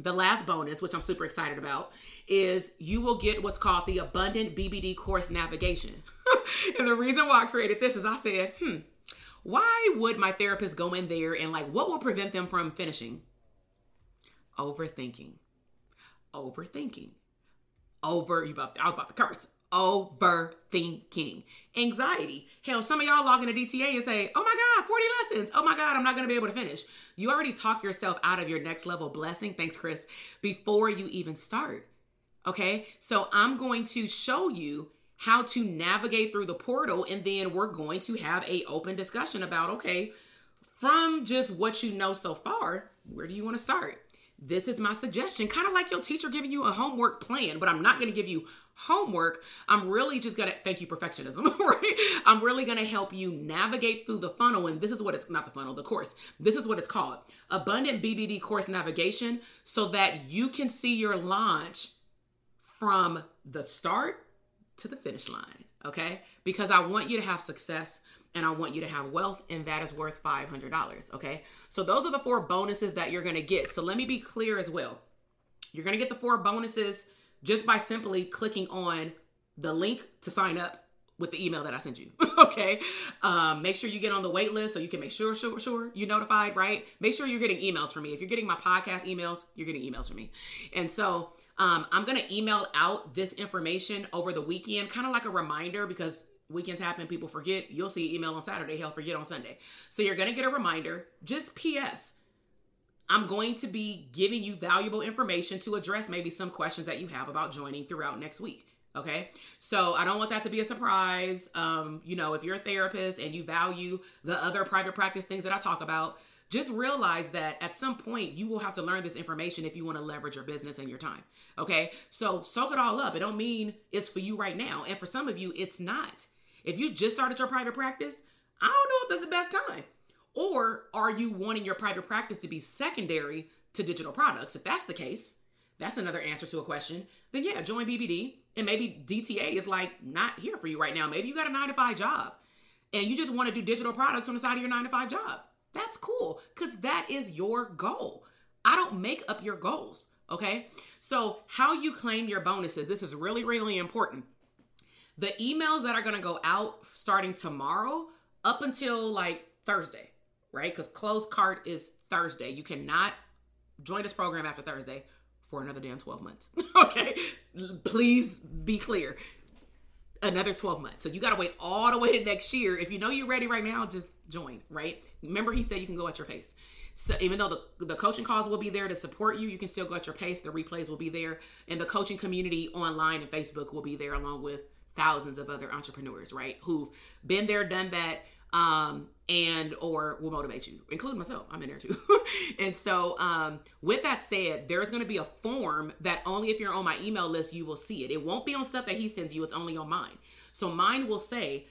the last bonus, which I'm super excited about, is you will get what's called the Abundant BBD Course Navigation. and the reason why I created this is I said, hmm, why would my therapist go in there and like what will prevent them from finishing? Overthinking. Overthinking. Over you about I was about to curse overthinking, anxiety. Hell, some of y'all log into DTA and say, oh my God, 40 lessons. Oh my God, I'm not to be able to finish. You already talk yourself out of your next level blessing. Thanks, Chris, before you even start. Okay. So I'm going to show you how to navigate through the portal and then we're going to have a open discussion about, okay, from just what you know so far, where do you want to start? This is my suggestion, kind of like your teacher giving you a homework plan, but I'm not going to give you homework. I'm really just going to thank you, perfectionism, right? I'm really going to help you navigate through the funnel. And this is what it's not the funnel, the course. This is what it's called Abundant BBD Course Navigation so that you can see your launch from the start to the finish line, okay? Because I want you to have success and I want you to have wealth, and that is worth $500. Okay. So those are the four bonuses that you're to get. So let me be clear as well. You're to get the four bonuses just by simply clicking on the link to sign up with the email that I sent you. okay. Um, make sure you get on the wait list so you can make sure, sure, sure you're notified, right? Make sure you're getting emails from me. If you're getting my podcast emails, you're getting emails from me. And so um, I'm going to email out this information over the weekend, kind of like a reminder because weekends happen, people forget. You'll see email on Saturday, he'll forget on Sunday. So you're going to get a reminder. Just PS. I'm going to be giving you valuable information to address maybe some questions that you have about joining throughout next week. Okay. So I don't want that to be a surprise. Um, you know, if you're a therapist and you value the other private practice things that I talk about, just realize that at some point you will have to learn this information if you want to leverage your business and your time. Okay. So soak it all up. It don't mean it's for you right now. And for some of you, it's not. If you just started your private practice, I don't know if that's the best time. Or are you wanting your private practice to be secondary to digital products? If that's the case, that's another answer to a question. Then yeah, join BBD. And maybe DTA is like not here for you right now. Maybe you got a nine to five job and you just want to do digital products on the side of your nine to five job. That's cool because that is your goal. I don't make up your goals. Okay. So, how you claim your bonuses, this is really, really important. The emails that are going to go out starting tomorrow up until like Thursday, right? Because close cart is Thursday. You cannot join this program after Thursday for another damn 12 months. okay? Please be clear. Another 12 months. So you got to wait all the way to next year. If you know you're ready right now, just join, right? Remember, he said you can go at your pace. So even though the, the coaching calls will be there to support you, you can still go at your pace. The replays will be there. And the coaching community online and Facebook will be there along with thousands of other entrepreneurs, right? Who've been there, done that, um, and or will motivate you, including myself. I'm in there too. and so, um, with that said, there's going to be a form that only if you're on my email list you will see it. It won't be on stuff that he sends you. It's only on mine. So mine will say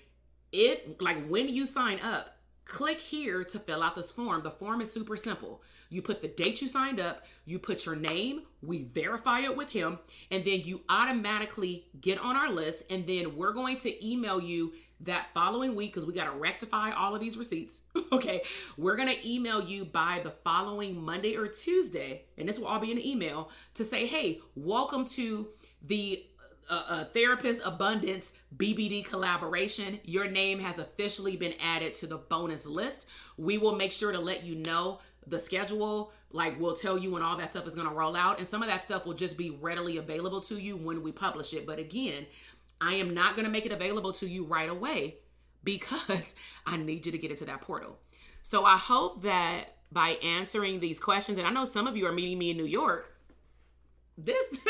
it like when you sign up. Click here to fill out this form. The form is super simple. You put the date you signed up, you put your name, we verify it with him, and then you automatically get on our list. And then we're going to email you that following week because we got to rectify all of these receipts. okay. We're going to email you by the following Monday or Tuesday, and this will all be an email to say, hey, welcome to the uh, uh, Therapist Abundance BBD collaboration. Your name has officially been added to the bonus list. We will make sure to let you know the schedule. Like, we'll tell you when all that stuff is going to roll out, and some of that stuff will just be readily available to you when we publish it. But again, I am not going to make it available to you right away because I need you to get into that portal. So I hope that by answering these questions, and I know some of you are meeting me in New York, this.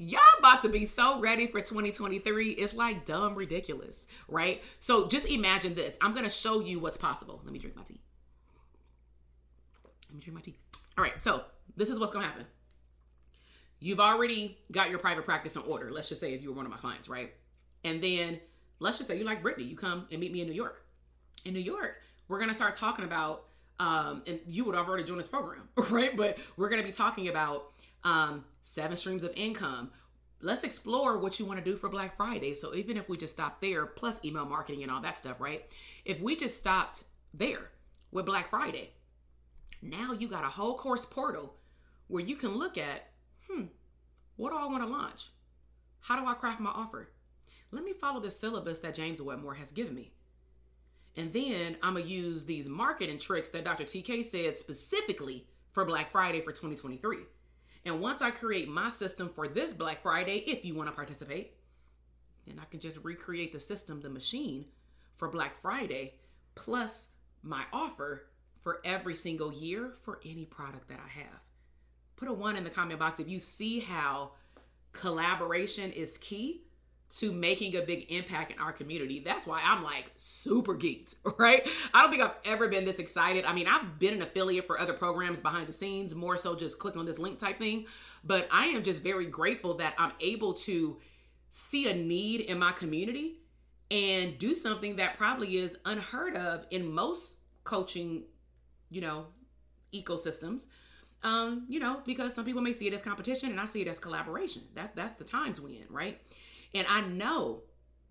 y'all about to be so ready for 2023. It's like dumb ridiculous, right? So just imagine this. I'm going to show you what's possible. Let me drink my tea. Let me drink my tea. All right, so this is what's going to happen. You've already got your private practice in order. Let's just say if you were one of my clients, right? And then let's just say you like Brittany, you come and meet me in New York. In New York, we're gonna start talking about, um, and you would have already joined this program, right? But we're gonna be talking about um, seven streams of income. Let's explore what you want to do for Black Friday. So even if we just stop there, plus email marketing and all that stuff, right? If we just stopped there with Black Friday, now you got a whole course portal where you can look at hmm, what do I want to launch? How do I craft my offer? Let me follow the syllabus that James Wedmore has given me. And then I'm going to use these marketing tricks that Dr. TK said specifically for Black Friday for 2023. And once I create my system for this Black Friday, if you want to participate, then I can just recreate the system, the machine for Black Friday, plus my offer for every single year for any product that I have. Put a one in the comment box if you see how collaboration is key to making a big impact in our community. That's why I'm like super geeked, right? I don't think I've ever been this excited. I mean, I've been an affiliate for other programs behind the scenes, more so just click on this link type thing. But I am just very grateful that I'm able to see a need in my community and do something that probably is unheard of in most coaching, you know, ecosystems um, you know, because some people may see it as competition and I see it as collaboration. That's that's the times we in, right? And I know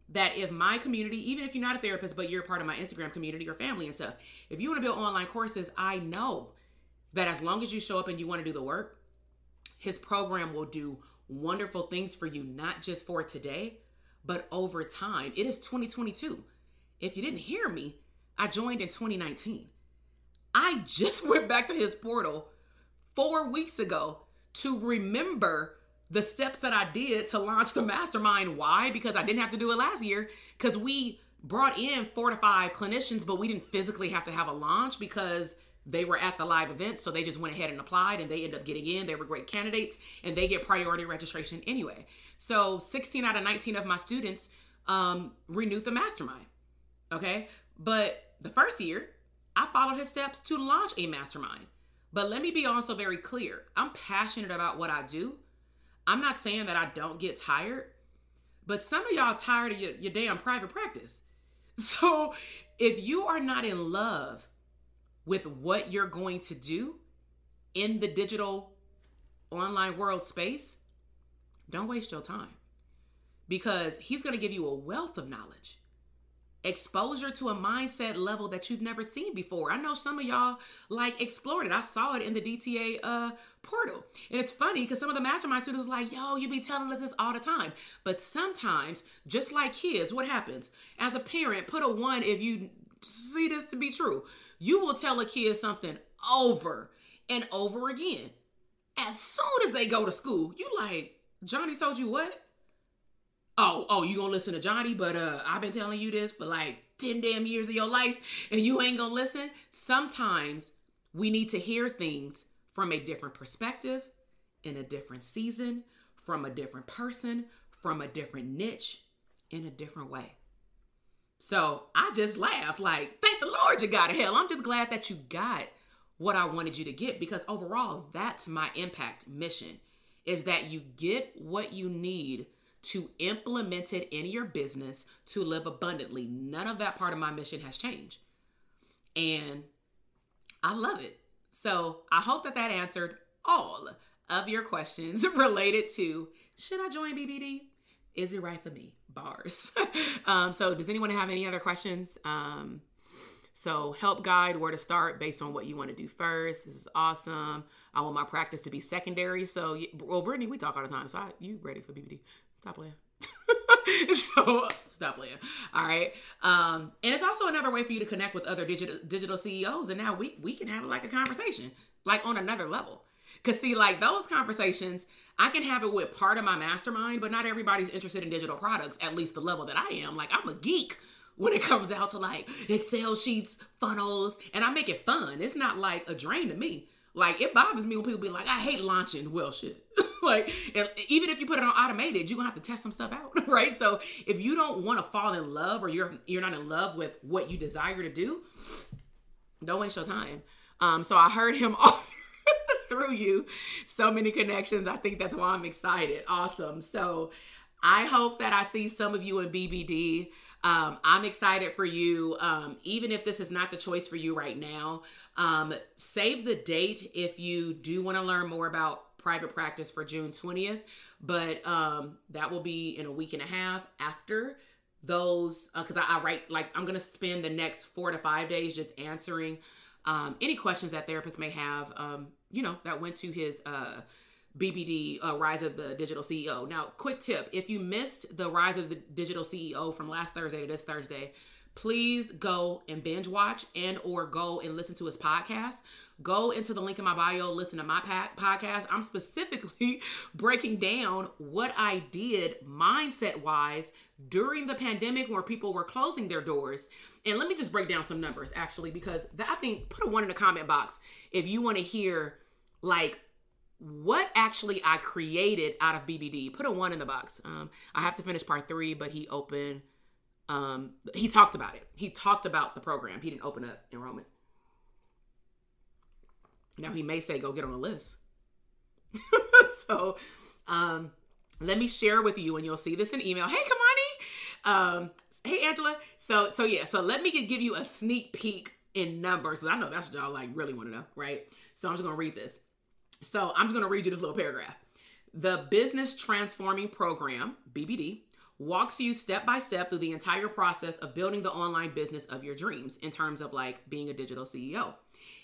that if my community, even if you're not a therapist, but you're part of my Instagram community or family and stuff, if you want to build online courses, I know that as long as you show up and you want to do the work, his program will do wonderful things for you, not just for today, but over time. It is 2022. If you didn't hear me, I joined in 2019. I just went back to his portal four weeks ago to remember the steps that I did to launch the mastermind. Why? Because I didn't have to do it last year because we brought in four to five clinicians, but we didn't physically have to have a launch because they were at the live event. So they just went ahead and applied and they ended up getting in. They were great candidates and they get priority registration anyway. So 16 out of 19 of my students um, renewed the mastermind. Okay. But the first year, I followed his steps to launch a mastermind. But let me be also very clear I'm passionate about what I do. I'm not saying that I don't get tired, but some of y'all tired of your, your damn private practice. So if you are not in love with what you're going to do in the digital online world space, don't waste your time because he's going to give you a wealth of knowledge exposure to a mindset level that you've never seen before. I know some of y'all like explored it. I saw it in the DTA uh portal. And it's funny because some of the mastermind students like, yo, you be telling us this all the time. But sometimes, just like kids, what happens? As a parent, put a one if you see this to be true. You will tell a kid something over and over again. As soon as they go to school, you like, Johnny told you what? Oh, oh, you gonna listen to Johnny, but uh, I've been telling you this for like 10 damn years of your life and you ain't gonna listen. Sometimes we need to hear things from a different perspective, in a different season, from a different person, from a different niche, in a different way. So I just laughed, like, thank the Lord you got it. Hell, I'm just glad that you got what I wanted you to get because overall, that's my impact mission is that you get what you need to implement it in your business to live abundantly. None of that part of my mission has changed. And I love it. So I hope that that answered all of your questions related to should I join BBD? Is it right for me? Bars. um, so, does anyone have any other questions? Um, so, help guide where to start based on what you want to do first. This is awesome. I want my practice to be secondary. So, well, Brittany, we talk all the time. So, I, you ready for BBD? Stop playing. so stop playing. All right. Um, and it's also another way for you to connect with other digital digital CEOs. And now we we can have like a conversation, like on another level. Cause see, like those conversations, I can have it with part of my mastermind, but not everybody's interested in digital products, at least the level that I am. Like I'm a geek when it comes out to like Excel sheets, funnels, and I make it fun. It's not like a drain to me. Like it bothers me when people be like, I hate launching. Well, shit. like even if you put it on automated, you're gonna have to test some stuff out, right? So if you don't want to fall in love or you're you're not in love with what you desire to do, don't waste your time. Um, so I heard him all through you. So many connections. I think that's why I'm excited. Awesome. So I hope that I see some of you in BBD. Um, I'm excited for you. Um, even if this is not the choice for you right now, um, save the date if you do want to learn more about private practice for June 20th. But um, that will be in a week and a half after those, because uh, I, I write like I'm going to spend the next four to five days just answering um, any questions that therapists may have, um, you know, that went to his. Uh, BBD uh, Rise of the Digital CEO. Now, quick tip if you missed the Rise of the Digital CEO from last Thursday to this Thursday, please go and binge watch and or go and listen to his podcast go into the link in my bio listen to my podcast i'm specifically breaking down what i did mindset wise during the pandemic where people were closing their doors and let me just break down some numbers actually because i think put a one in the comment box if you want to hear like what actually I created out of BBD. Put a one in the box. Um, I have to finish part three, but he opened. Um, he talked about it. He talked about the program. He didn't open up enrollment. Now he may say, "Go get on the list." so, um, let me share with you, and you'll see this in email. Hey, Kamani. Um, hey, Angela. So, so yeah. So let me give you a sneak peek in numbers. I know that's what y'all like really want to know, right? So I'm just gonna read this. So I'm just going to read you this little paragraph. The Business Transforming Program, BBD, walks you step by step through the entire process of building the online business of your dreams in terms of like being a digital CEO.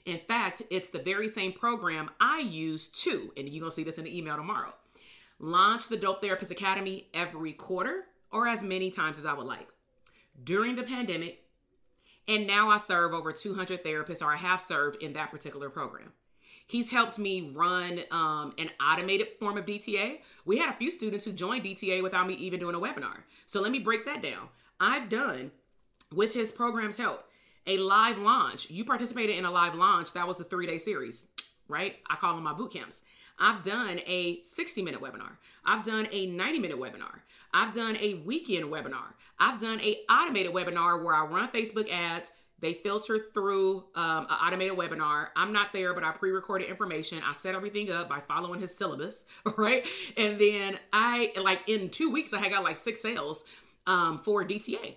In fact, it's the very same program I use too, and you're gonna see this in the email tomorrow. Launch the Dope Therapist Academy every quarter or as many times as I would like. During the pandemic, and now I serve over 200 therapists, or I have served in that particular program. He's helped me run um, an automated form of DTA. We had a few students who joined DTA without me even doing a webinar. So let me break that down. I've done, with his program's help, a live launch. You participated in a live launch. That was a three day series, right? I call them my boot camps. I've done a 60 minute webinar. I've done a 90 minute webinar. I've done a weekend webinar. I've done a automated webinar where I run Facebook ads. They filter through um, an automated webinar. I'm not there, but I pre-recorded information. I set everything up by following his syllabus, right? And then I like in two weeks I had got like six sales um, for DTA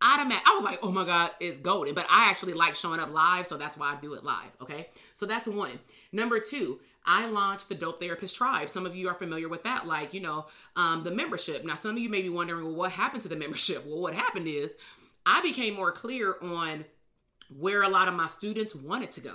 automatic. I was like, oh my God, it's golden. But I actually like showing up live, so that's why I do it live. Okay. So that's one. Number two, I launched the Dope Therapist Tribe. Some of you are familiar with that, like, you know, um, the membership. Now, some of you may be wondering, well, what happened to the membership? Well, what happened is I became more clear on where a lot of my students wanted to go.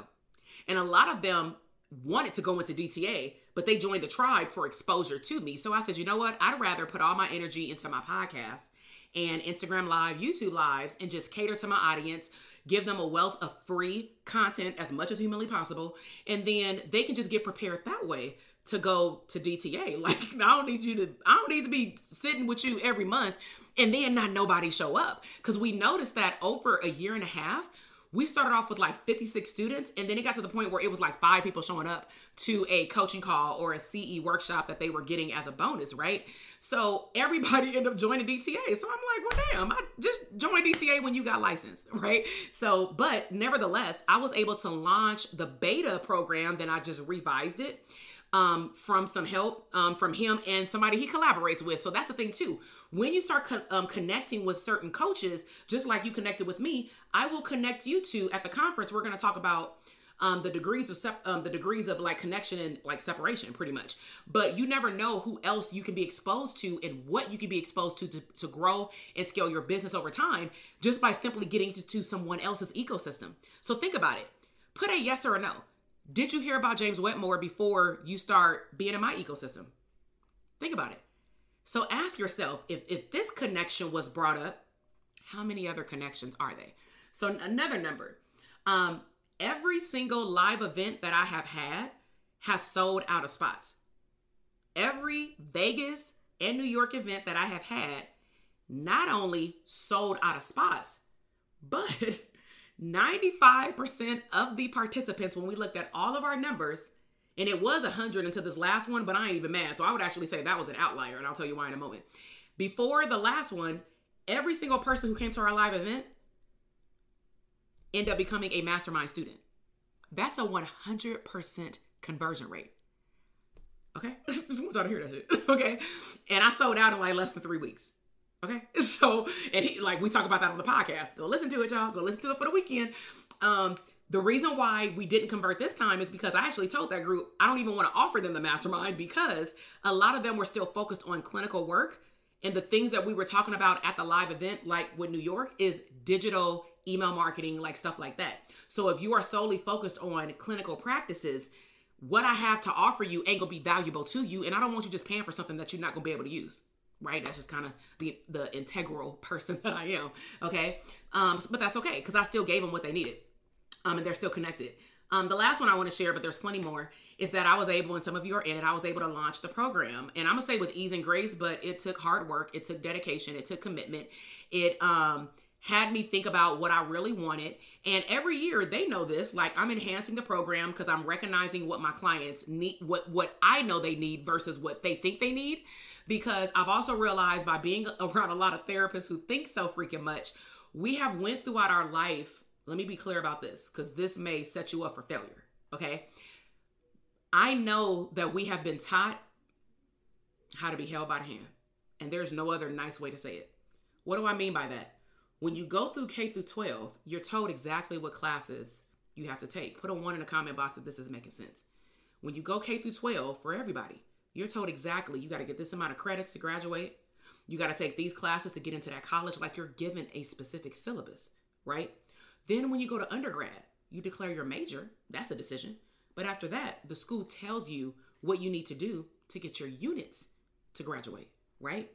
And a lot of them wanted to go into DTA, but they joined the tribe for exposure to me. So I said, you know what? I'd rather put all my energy into my podcast and Instagram Live, YouTube Lives, and just cater to my audience, give them a wealth of free content as much as humanly possible, and then they can just get prepared that way to go to DTA. Like I don't need you to I don't need to be sitting with you every month and then not nobody show up. Because we noticed that over a year and a half we started off with like 56 students and then it got to the point where it was like five people showing up to a coaching call or a ce workshop that they were getting as a bonus right? So everybody ended up joining dta so i'm like well damn i just joined dta when you got licensed right? So but nevertheless i was able to launch the beta program then i just revised it um, from some help um, from him and somebody he collaborates with. So that's the thing too. When you start co- um, connecting with certain coaches, just like you connected with me, I will connect you to at the conference. We're going to talk about um, the degrees of sep- um, the degrees of like connection and like separation, pretty much. But you never know who else you can be exposed to and what you can be exposed to to, to grow and scale your business over time, just by simply getting to, to someone else's ecosystem. So think about it. Put a yes or a no did you hear about James Wedmore before you start being in my ecosystem? Think about it. So ask yourself if, if this connection was brought up, how many other connections are they? So another number. Um, every single live event that I have had has sold out of spots. Every Vegas and New York event that I have had not only sold out of spots, but 95% of the participants, when we looked at all of our numbers, and it was 100 until this last one, but I ain't even mad. So I would actually say that was an outlier, and I'll tell you why in a moment. Before the last one, every single person who came to our live event ended up becoming a mastermind student. That's a 100% conversion rate. Okay? I want y'all to hear that shit. okay? And I sold out in like less than three weeks. Okay. So, and he, like we talk about that on the podcast. Go listen to it, y'all. Go listen to it for the weekend. Um, the reason why we didn't convert this time is because I actually told that group I don't even want to offer them the mastermind because a lot of them were still focused on clinical work. And the things that we were talking about at the live event, like with New York, is digital email marketing, like stuff like that. So if you are solely focused on clinical practices, what I have to offer you ain't gonna be valuable to you. And I don't want you just paying for something that you're not gonna be able to use right? That's just kind of the the integral person that I am. Okay, um, but that's okay because I still gave them what they needed, um, and they're still connected. Um, the last one I want to share, but there's plenty more, is that I was able, and some of you are in it, I was able to launch the program. And I'm gonna say with ease and grace, but it took hard work, it took dedication, it took commitment. It um had me think about what I really wanted. And every year they know this, like I'm enhancing the program because I'm recognizing what my clients need, what what I know they need versus what they think they need because I've also realized by being around a lot of therapists who think so freaking much, we have went throughout our life. Let me be clear about this because this may set you up for failure. Okay. I know that we have been taught how to be held by the hand, and there's no other nice way to say it. What do I mean by that? When you go through K through 12, you're told exactly what classes you have to take. Put a one in the comment box if this is making sense. When you go K through 12 for everybody, you're told exactly you got to get this amount of credits to graduate. You got to take these classes to get into that college, like you're given a specific syllabus, right? Then when you go to undergrad, you declare your major. That's a decision. But after that, the school tells you what you need to do to get your units to graduate, right?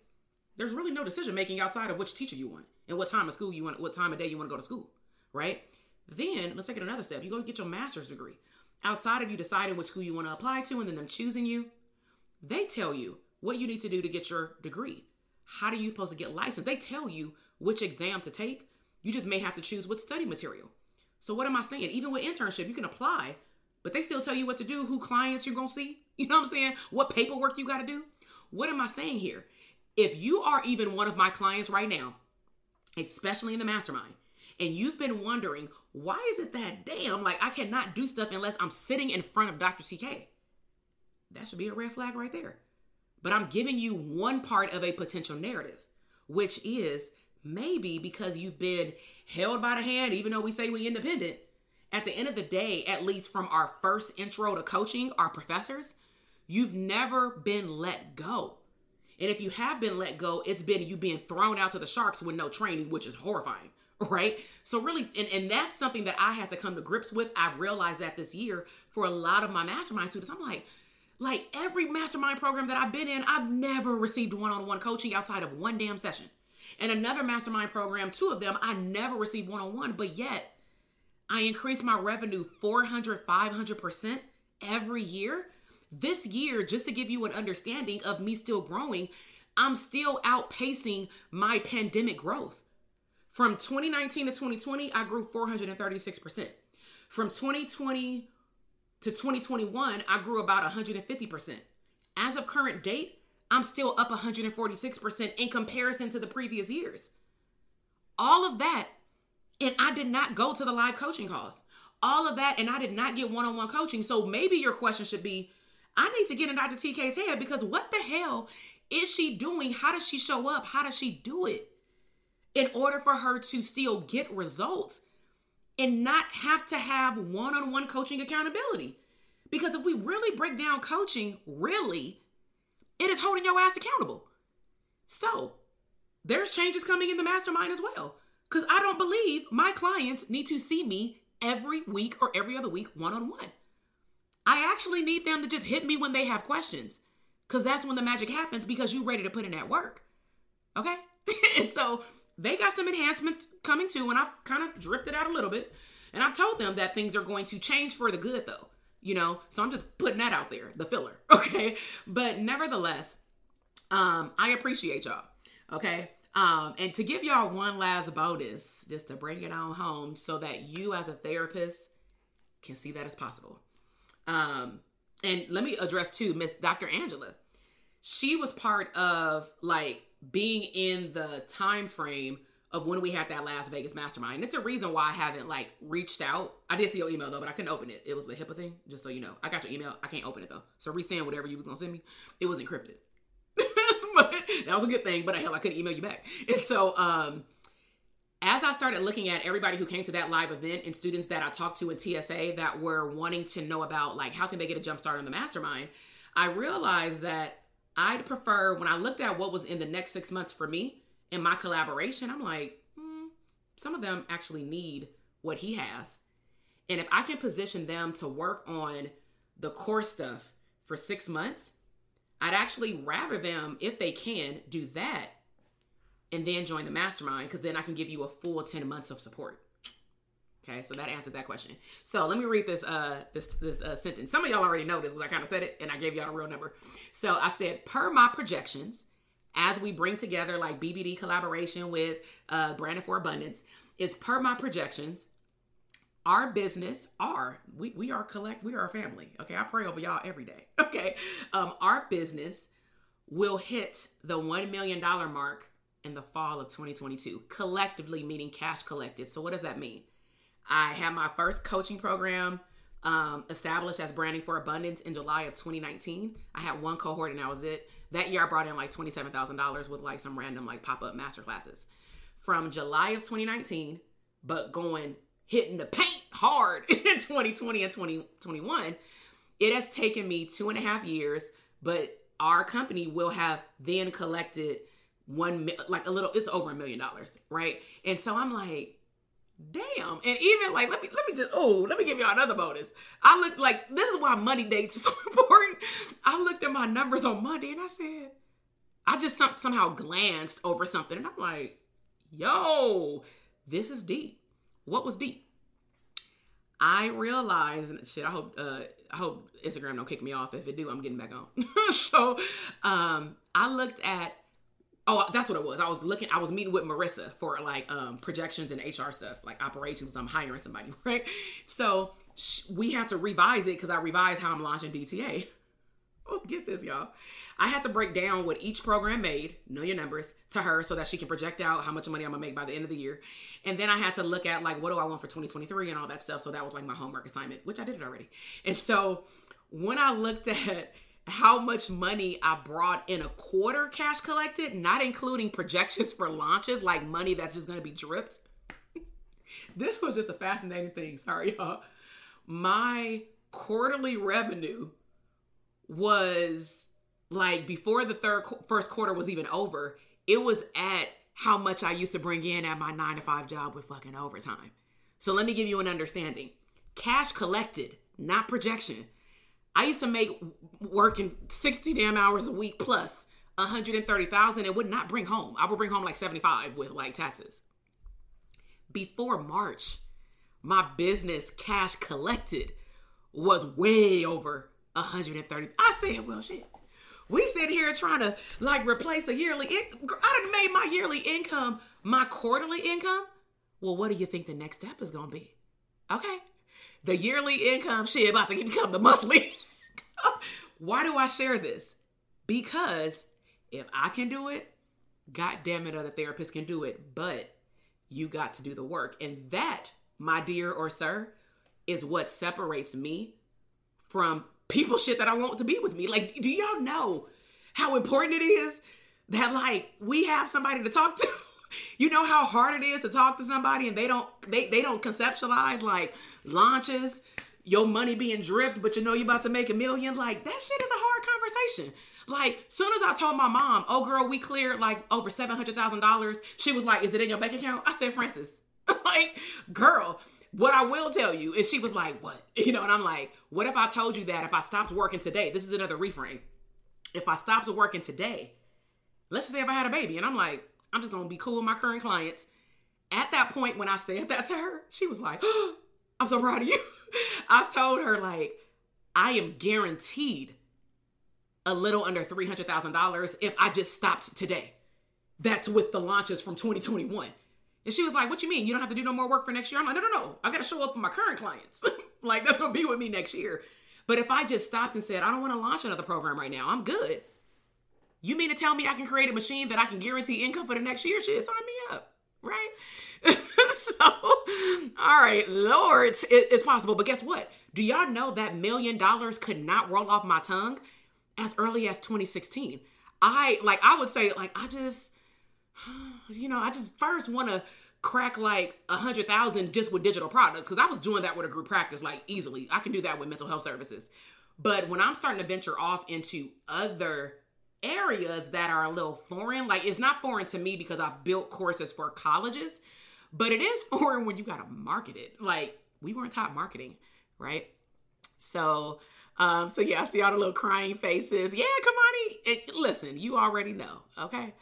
There's really no decision making outside of which teacher you want and what time of school you want, what time of day you want to go to school, right? Then let's take it another step. You go get your master's degree. Outside of you deciding which school you want to apply to and then them choosing you, they tell you what you need to do to get your degree. How do you supposed to get licensed? They tell you which exam to take. You just may have to choose what study material. So what am I saying? Even with internship, you can apply, but they still tell you what to do, who clients you're gonna see. You know what I'm saying? What paperwork you gotta do. What am I saying here? If you are even one of my clients right now, especially in the mastermind, and you've been wondering, why is it that damn like I cannot do stuff unless I'm sitting in front of Dr. TK? That should be a red flag right there. But I'm giving you one part of a potential narrative, which is maybe because you've been held by the hand, even though we say we independent. At the end of the day, at least from our first intro to coaching, our professors, you've never been let go. And if you have been let go, it's been you being thrown out to the sharks with no training, which is horrifying, right? So really, and, and that's something that I had to come to grips with. I realized that this year for a lot of my mastermind students, I'm like, like every mastermind program that I've been in, I've never received one-on-one coaching outside of one damn session. And another mastermind program, two of them, I never received one-on-one, but yet I increased my revenue 400, 500% every year. This year, just to give you an understanding of me still growing, I'm still outpacing my pandemic growth. From 2019 to 2020, I grew 436%. From 2020 to 2021, I grew about 150%. As of current date, I'm still up 146% in comparison to the previous years. All of that, and I did not go to the live coaching calls. All of that, and I did not get one on one coaching. So maybe your question should be I need to get in Dr. TK's head because what the hell is she doing? How does she show up? How does she do it in order for her to still get results and not have to have one on one coaching accountability? Because if we really break down coaching, really, it is holding your ass accountable. So there's changes coming in the mastermind as well. Because I don't believe my clients need to see me every week or every other week one on one. I actually need them to just hit me when they have questions. Because that's when the magic happens because you're ready to put in that work. Okay? and so they got some enhancements coming too, and I've kind of dripped it out a little bit. And I've told them that things are going to change for the good though you know? So i'm just putting that out there the filler okay? But nevertheless um i appreciate y'all okay? Um and to give y'all one last bonus just to bring it on home so that you as a therapist can see that as possible. Um and let me address too miss dr angela. She was part of like being in the time frame of when we had that Las Vegas mastermind. It's a reason why I haven't like reached out. I did see your email though, but I couldn't open it. It was the HIPAA thing, just so you know. I got your email. I can't open it though. So resend whatever you was gonna send me. It was encrypted. that was a good thing, but hell, I couldn't email you back. And so um as I started looking at everybody who came to that live event and students that I talked to in TSA that were wanting to know about like how can they get a jump start on the mastermind, I realized that I'd prefer when I looked at what was in the next six months for me, in my collaboration, I'm like, hmm, some of them actually need what he has. And if I can position them to work on the core stuff for six months, I'd actually rather them, if they can, do that and then join the mastermind because then I can give you a full 10 months of support. Okay, so that answered that question. So let me read this uh this this uh, sentence. Some of y'all already know this because I kind of said it and I gave y'all a real number. So I said, per my projections, as we bring together like BBD collaboration with uh, Branding for Abundance, is per my projections, our business, are we we are collect we are a family. Okay, I pray over y'all every day. Okay, um, our business will hit the one million dollar mark in the fall of 2022, collectively meaning cash collected. So what does that mean? I had my first coaching program um, established as Branding for Abundance in July of 2019. I had one cohort and that was it. That year I brought in like $27,000 with like some random like pop up master classes. From July of 2019, but going hitting the paint hard in 2020 and 2021, it has taken me two and a half years, but our company will have then collected one like a little it's over a million dollars right and so i'm like damn. And even like let me let me just oh let me give y'all another bonus. I look like this is why money dates is so important. I looked at my numbers on monday and i said i just some, somehow glanced over something and i'm like yo this is deep. What was deep? I realized and shit i hope uh i hope instagram don't kick me off. If it do i'm getting back on. So um i looked at Oh, that's what it was. I was looking. I was meeting with Marissa for like um, projections and HR stuff, like operations. I'm hiring somebody, right? So sh- we had to revise it because I revised how I'm launching DTA. Oh, get this, y'all. I had to break down what each program made, know your numbers, to her so that she can project out how much money I'm gonna make by the end of the year. And then I had to look at like what do I want for 2023 and all that stuff. So that was like my homework assignment, which I did it already. And so when I looked at how much money I brought in a quarter cash collected, not including projections for launches, like money that's just going to be dripped. this was just a fascinating thing. Sorry, y'all. My quarterly revenue was like before the third first quarter was even over, it was at how much I used to bring in at my 9 to 5 job with fucking overtime. So let me give you an understanding. Cash collected, not projection I used to make working 60 damn hours a week plus 130,000 and would not bring home. I would bring home like 75 with like taxes. Before March, my business cash collected was way over 130. I said, well, shit. We sit here trying to like replace a yearly. In- I done made my yearly income my quarterly income. Well, what do you think the next step is gonna be? Okay, the yearly income shit about to become the monthly. Why do I share this? Because if I can do it, God damn it, other therapists can do it. But you got to do the work. And that, my dear or sir, is what separates me from people shit that I want to be with me. Like, do y'all know how important it is that like we have somebody to talk to? you know how hard it is to talk to somebody and they don't they, they don't conceptualize like launches your money being dripped, but you know you're about to make a million. Like that shit is a hard conversation. Like, soon as I told my mom, oh girl, we cleared like over seven hundred thousand dollars, she was like, Is it in your bank account? I said, Francis, like, girl, what I will tell you is she was like, What? You know, and I'm like, What if I told you that if I stopped working today? This is another reframe. If I stopped working today, let's just say if I had a baby, and I'm like, I'm just gonna be cool with my current clients. At that point, when I said that to her, she was like, oh, I'm so proud of you. I told her, like, I am guaranteed a little under $300,000 if I just stopped today. That's with the launches from 2021. And she was like, What you mean? You don't have to do no more work for next year? I'm like, No, no, no. I got to show up for my current clients. like, that's going to be with me next year. But if I just stopped and said, I don't want to launch another program right now, I'm good. You mean to tell me I can create a machine that I can guarantee income for the next year? Shit, sign me up, right? so, all right, Lord, it, it's possible. But guess what? Do y'all know that million dollars could not roll off my tongue as early as 2016? I like, I would say, like, I just, you know, I just first want to crack like a hundred thousand just with digital products because I was doing that with a group practice like easily. I can do that with mental health services. But when I'm starting to venture off into other areas that are a little foreign, like it's not foreign to me because I've built courses for colleges, but it is foreign when you got to market it. Like we weren't taught marketing, right? So, um, so yeah, I see all the little crying faces. Yeah, Kamani, it, listen, you already know, okay?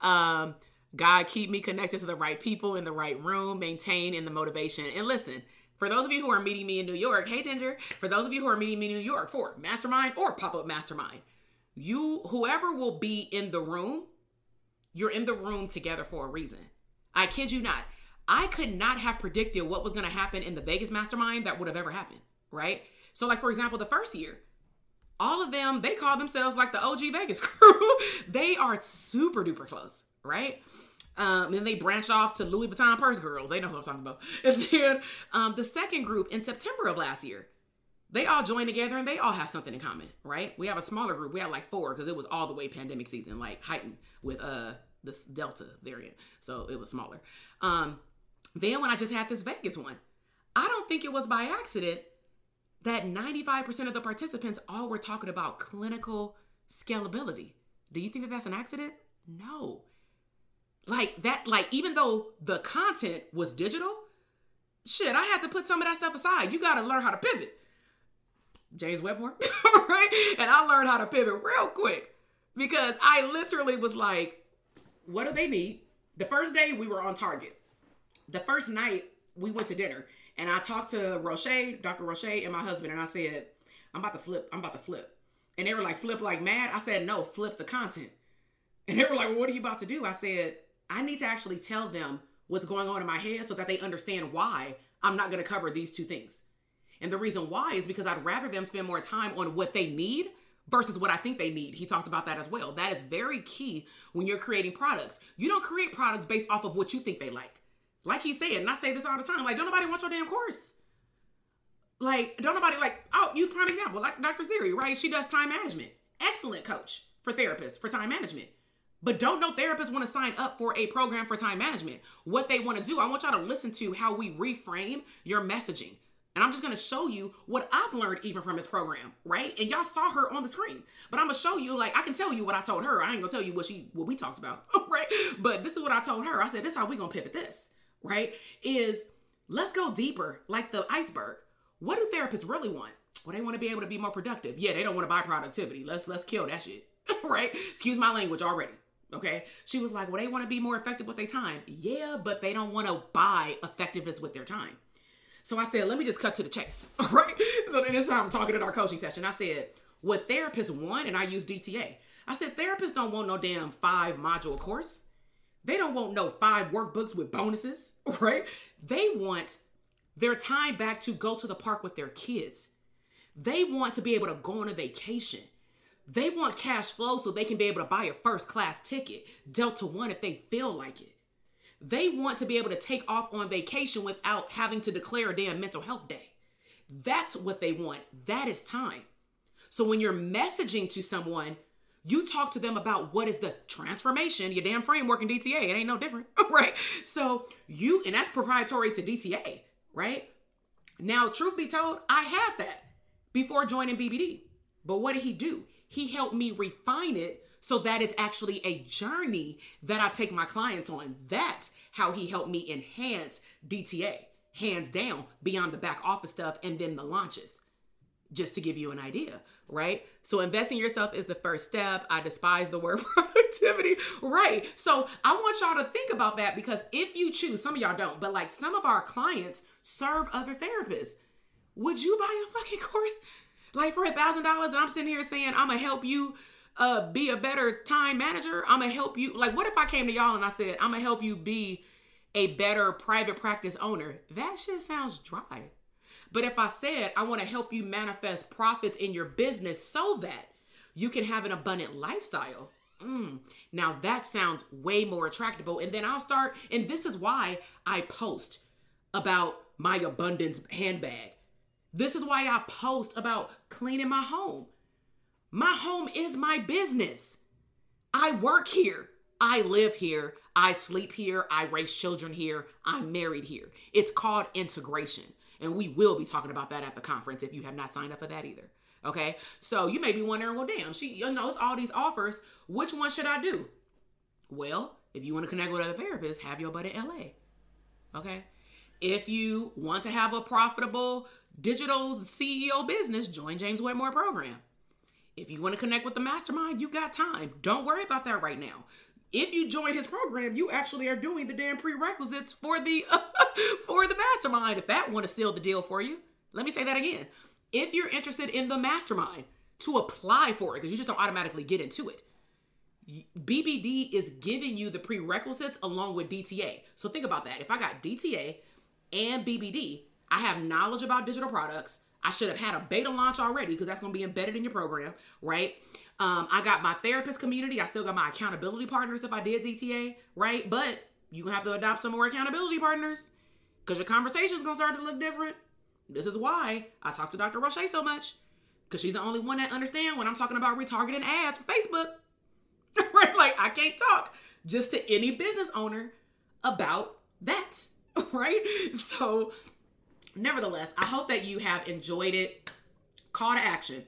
Um, God, keep me connected to the right people in the right room, maintain in the motivation. And listen, for those of you who are meeting me in New York, hey Ginger, for those of you who are meeting me in New York for mastermind or pop up mastermind, you, whoever will be in the room, you're in the room together for a reason. I kid you not. I could not have predicted what was going to happen in the Vegas mastermind that would have ever happened, right? So, like, for example, the first year, all of them, they call themselves like the OG Vegas crew. they are super duper close, right? Um, and then they branch off to Louis Vuitton purse girls. They know who I'm talking about. And then um, the second group in September of last year, they all join together and they all have something in common, right? We have a smaller group. We had like four because it was all the way pandemic season, like heightened with uh this Delta variant, so it was smaller. Um, then when I just had this Vegas one, I don't think it was by accident that 95% of the participants all were talking about clinical scalability. Do you think that that's an accident? No. like that, like even though the content was digital, shit, I had to put some of that stuff aside. You got to learn how to pivot. James Wedmore, right? And I learned how to pivot real quick because I literally was like, what do they need? The first day we were on target. The first night we went to dinner and I talked to Roche, Dr. Roche, and my husband, and I said, I'm about to flip. I'm about to flip. And they were like, flip like mad. I said, no, flip the content. And they were like, well, what are you about to do? I said, I need to actually tell them what's going on in my head so that they understand why I'm not going to cover these two things. And the reason why is because I'd rather them spend more time on what they need versus what I think they need. He talked about that as well. That is very key when you're creating products. You don't create products based off of what you think they like. Like he said, and I say this all the time, like, don't nobody want your damn course. Like, don't nobody like, oh, you prime example, like Dr. Ziri, right? She does time management. Excellent coach for therapists for time management. But don't no therapists want to sign up for a program for time management. What they want to do, I want y'all to listen to how we reframe your messaging. And I'm just going to show you what I've learned even from this program, right? And y'all saw her on the screen. But I'm going to show you like I can tell you what I told her. I ain't going to tell you what she what we talked about, right? But this is what I told her. I said this is how we going to pivot this, right? Is let's go deeper like the iceberg. What do therapists really want? Well, they want to be able to be more productive. Yeah, they don't want to buy productivity. Let's let's kill that shit. right? Excuse my language already. Okay. She was like, well, they want to be more effective with their time. Yeah, but they don't want to buy effectiveness with their time. So I said, let me just cut to the chase. right? So then this time I'm talking in our coaching session. I said, what therapists want, and I use DTA. I said, therapists don't want no damn five module course. They don't want no five workbooks with bonuses, right? They want their time back to go to the park with their kids. They want to be able to go on a vacation. They want cash flow so they can be able to buy a first class ticket, Delta One, if they feel like it. They want to be able to take off on vacation without having to declare a damn mental health day. That's what they want. That is time. So when you're messaging to someone, you talk to them about what is the transformation, your damn framework in DTA. It ain't no different, right? So you, and that's proprietary to DTA, right? Now, truth be told, I had that before joining BBD. But what did he do? He helped me refine it so that it's actually a journey that I take my clients on. That's how he helped me enhance DTA, hands down, beyond the back office stuff and then the launches. Just to give you an idea, right? So investing yourself is the first step. I despise the word productivity, right? So I want y'all to think about that because if you choose, some of y'all don't, but like some of our clients serve other therapists. Would you buy a fucking course? Like for a thousand dollars, and I'm sitting here saying I'm gonna help you uh be a better time manager. I'm gonna help you. Like, what if I came to y'all and I said I'm gonna help you be a better private practice owner? That shit sounds dry. But if I said I want to help you manifest profits in your business so that you can have an abundant lifestyle. Mm, now that sounds way more attractable. And then I'll start, and this is why I post about my abundance handbag this is why I post about cleaning my home. My home is my business. I work here. I live here. I sleep here. I raise children here. I'm married here. It's called integration. And we will be talking about that at the conference if you have not signed up for that either. Okay. So you may be wondering, well, damn, she knows all these offers. Which one should I do? Well, if you want to connect with other therapists, have your butt in LA. Okay. If you want to have a profitable digital CEO business, join James Wedmore program. If you want to connect with the mastermind, you got time. Don't worry about that right now. If you join his program, you actually are doing the damn prerequisites for the for the mastermind. If that want to seal the deal for you, let me say that again. If you're interested in the mastermind to apply for it, because you just don't automatically get into it. BBD is giving you the prerequisites along with DTA. So think about that. If I got DTA and BBD, I have knowledge about digital products. I should have had a beta launch already because that's going to be embedded in your program, right? Um, I got my therapist community. I still got my accountability partners if I did DTA, right? But you gonna have to adopt some more accountability partners because your conversation is gonna start to look different. This is why I talk to Dr. Roche so much because she's the only one that understands when I'm talking about retargeting ads for Facebook. right? Like I can't talk just to any business owner about that. Right? So nevertheless, I hope that you have enjoyed it. Call to action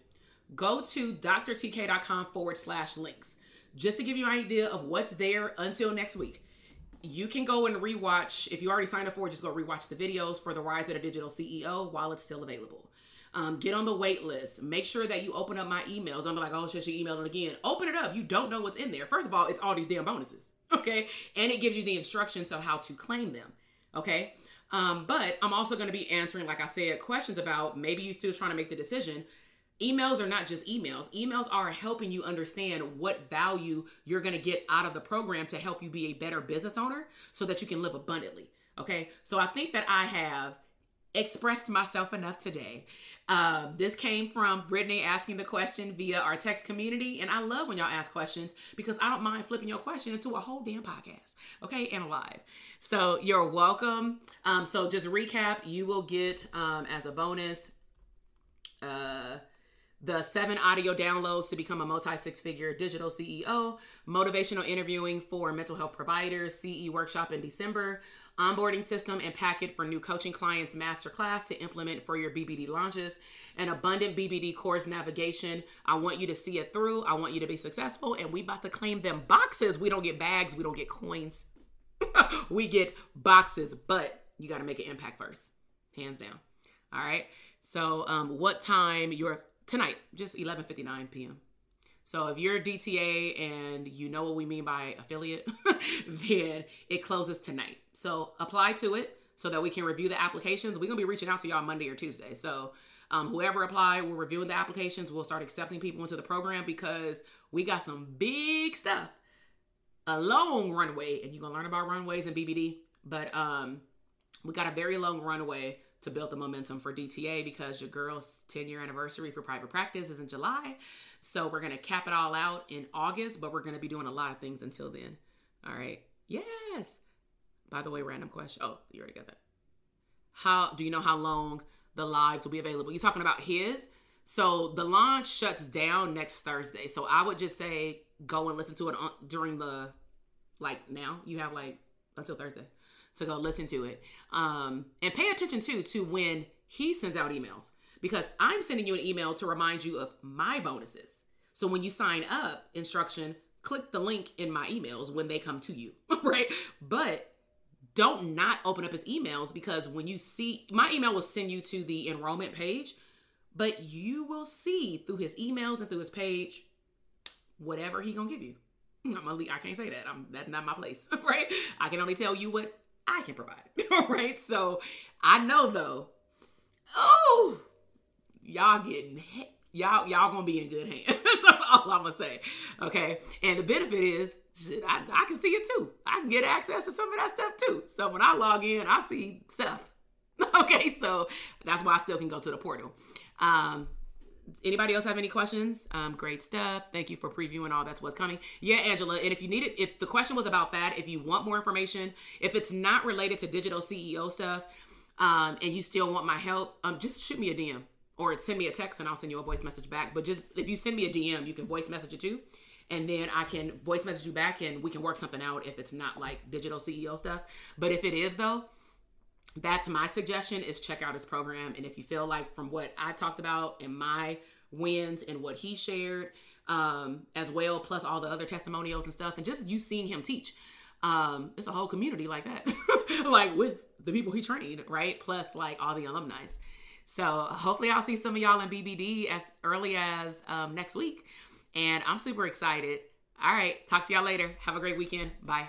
go to drtk.com forward slash links just to give you an idea of what's there until next week. you can go and rewatch if you already signed up for it just go rewatch the videos for the rise of the digital ceo while it's still available. Um, get on the wait list. Make sure that you open up my emails. I'm like oh shit she emailed it again. Open it up. You don't know what's in there. First of all it's all these damn bonuses okay? And it gives you the instructions of how to claim them okay? Um, but i'm also going to be answering like i said questions about maybe you still trying to make the decision emails are not just emails. Emails are helping you understand what value you're going to get out of the program to help you be a better business owner so that you can live abundantly okay? So i think that i have expressed myself enough today. Um, this came from brittany asking the question via our text community and i love when y'all ask questions because i don't mind flipping your question into a whole damn podcast okay and live. So you're welcome. Um, so just recap you will get um, as a bonus uh the seven audio downloads to become a multi six figure digital CEO, motivational interviewing for mental health providers, CE workshop in December, onboarding system and packet for new coaching clients masterclass to implement for your BBD launches, an abundant BBD course navigation. I want you to see it through. I want you to be successful. And we about to claim them boxes. We don't get bags, we don't get coins. we get boxes, but you got to make an impact first. Hands down. All right. So, um, what time your tonight, just 11:59 p.m. So if you're a DTA and you know what we mean by affiliate, then it closes tonight. So apply to it so that we can review the applications. We're gonna be reaching out to y'all Monday or Tuesday. So um, whoever applied, we're reviewing the applications. We'll start accepting people into the program because we got some big stuff, a long runway, and you're gonna learn about runways and BBD. But um, we got a very long runway to build the momentum for DTA because your girl's 10 year anniversary for private practice is in July. So we're going to cap it all out in August, but we're going to be doing a lot of things until then. All right. Yes. By the way, random question. Oh, you already got that. How do you know how long the lives will be available? You're talking about his? So the launch shuts down next Thursday. So I would just say go and listen to it on, during the like now. You have like until Thursday to go listen to it. Um, and pay attention too to when he sends out emails because I'm sending you an email to remind you of my bonuses. So when you sign up, instruction, click the link in my emails when they come to you, right? But don't not open up his emails because when you see my email will send you to the enrollment page, but you will see through his emails and through his page whatever he gonna give you. I'm a, I can't say that. I'm that's not my place, right? I can only tell you what I can provide. All right. So I know though, oh, y'all getting y'all y'all gonna be in good hands. That's all I'm gonna say. Okay. And the benefit is shit, I, I can see it too. I can get access to some of that stuff too. So when I log in, I see stuff. Okay, so that's why I still can go to the portal. Um, anybody else have any questions? Um, great stuff. Thank you for previewing all that's what's coming. Yeah, Angela. And if you need it, if the question was about that, if you want more information, if it's not related to digital CEO stuff, um, and you still want my help, um, just shoot me a DM or send me a text and I'll send you a voice message back. But just if you send me a DM, you can voice message it too. And then I can voice message you back and we can work something out if it's not like digital CEO stuff. But if it is though, that's my suggestion is check out his program. And if you feel like from what i've talked about and my wins and what he shared um, as well plus all the other testimonials and stuff and just you seeing him teach um, it's a whole community like that. Like with the people he trained right? Plus like all the alumni. So hopefully i'll see some of y'all in bbd as early as um, next week. And i'm super excited. All right talk to y'all later. Have a great weekend. Bye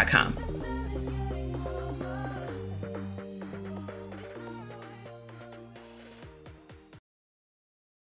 gmail.com.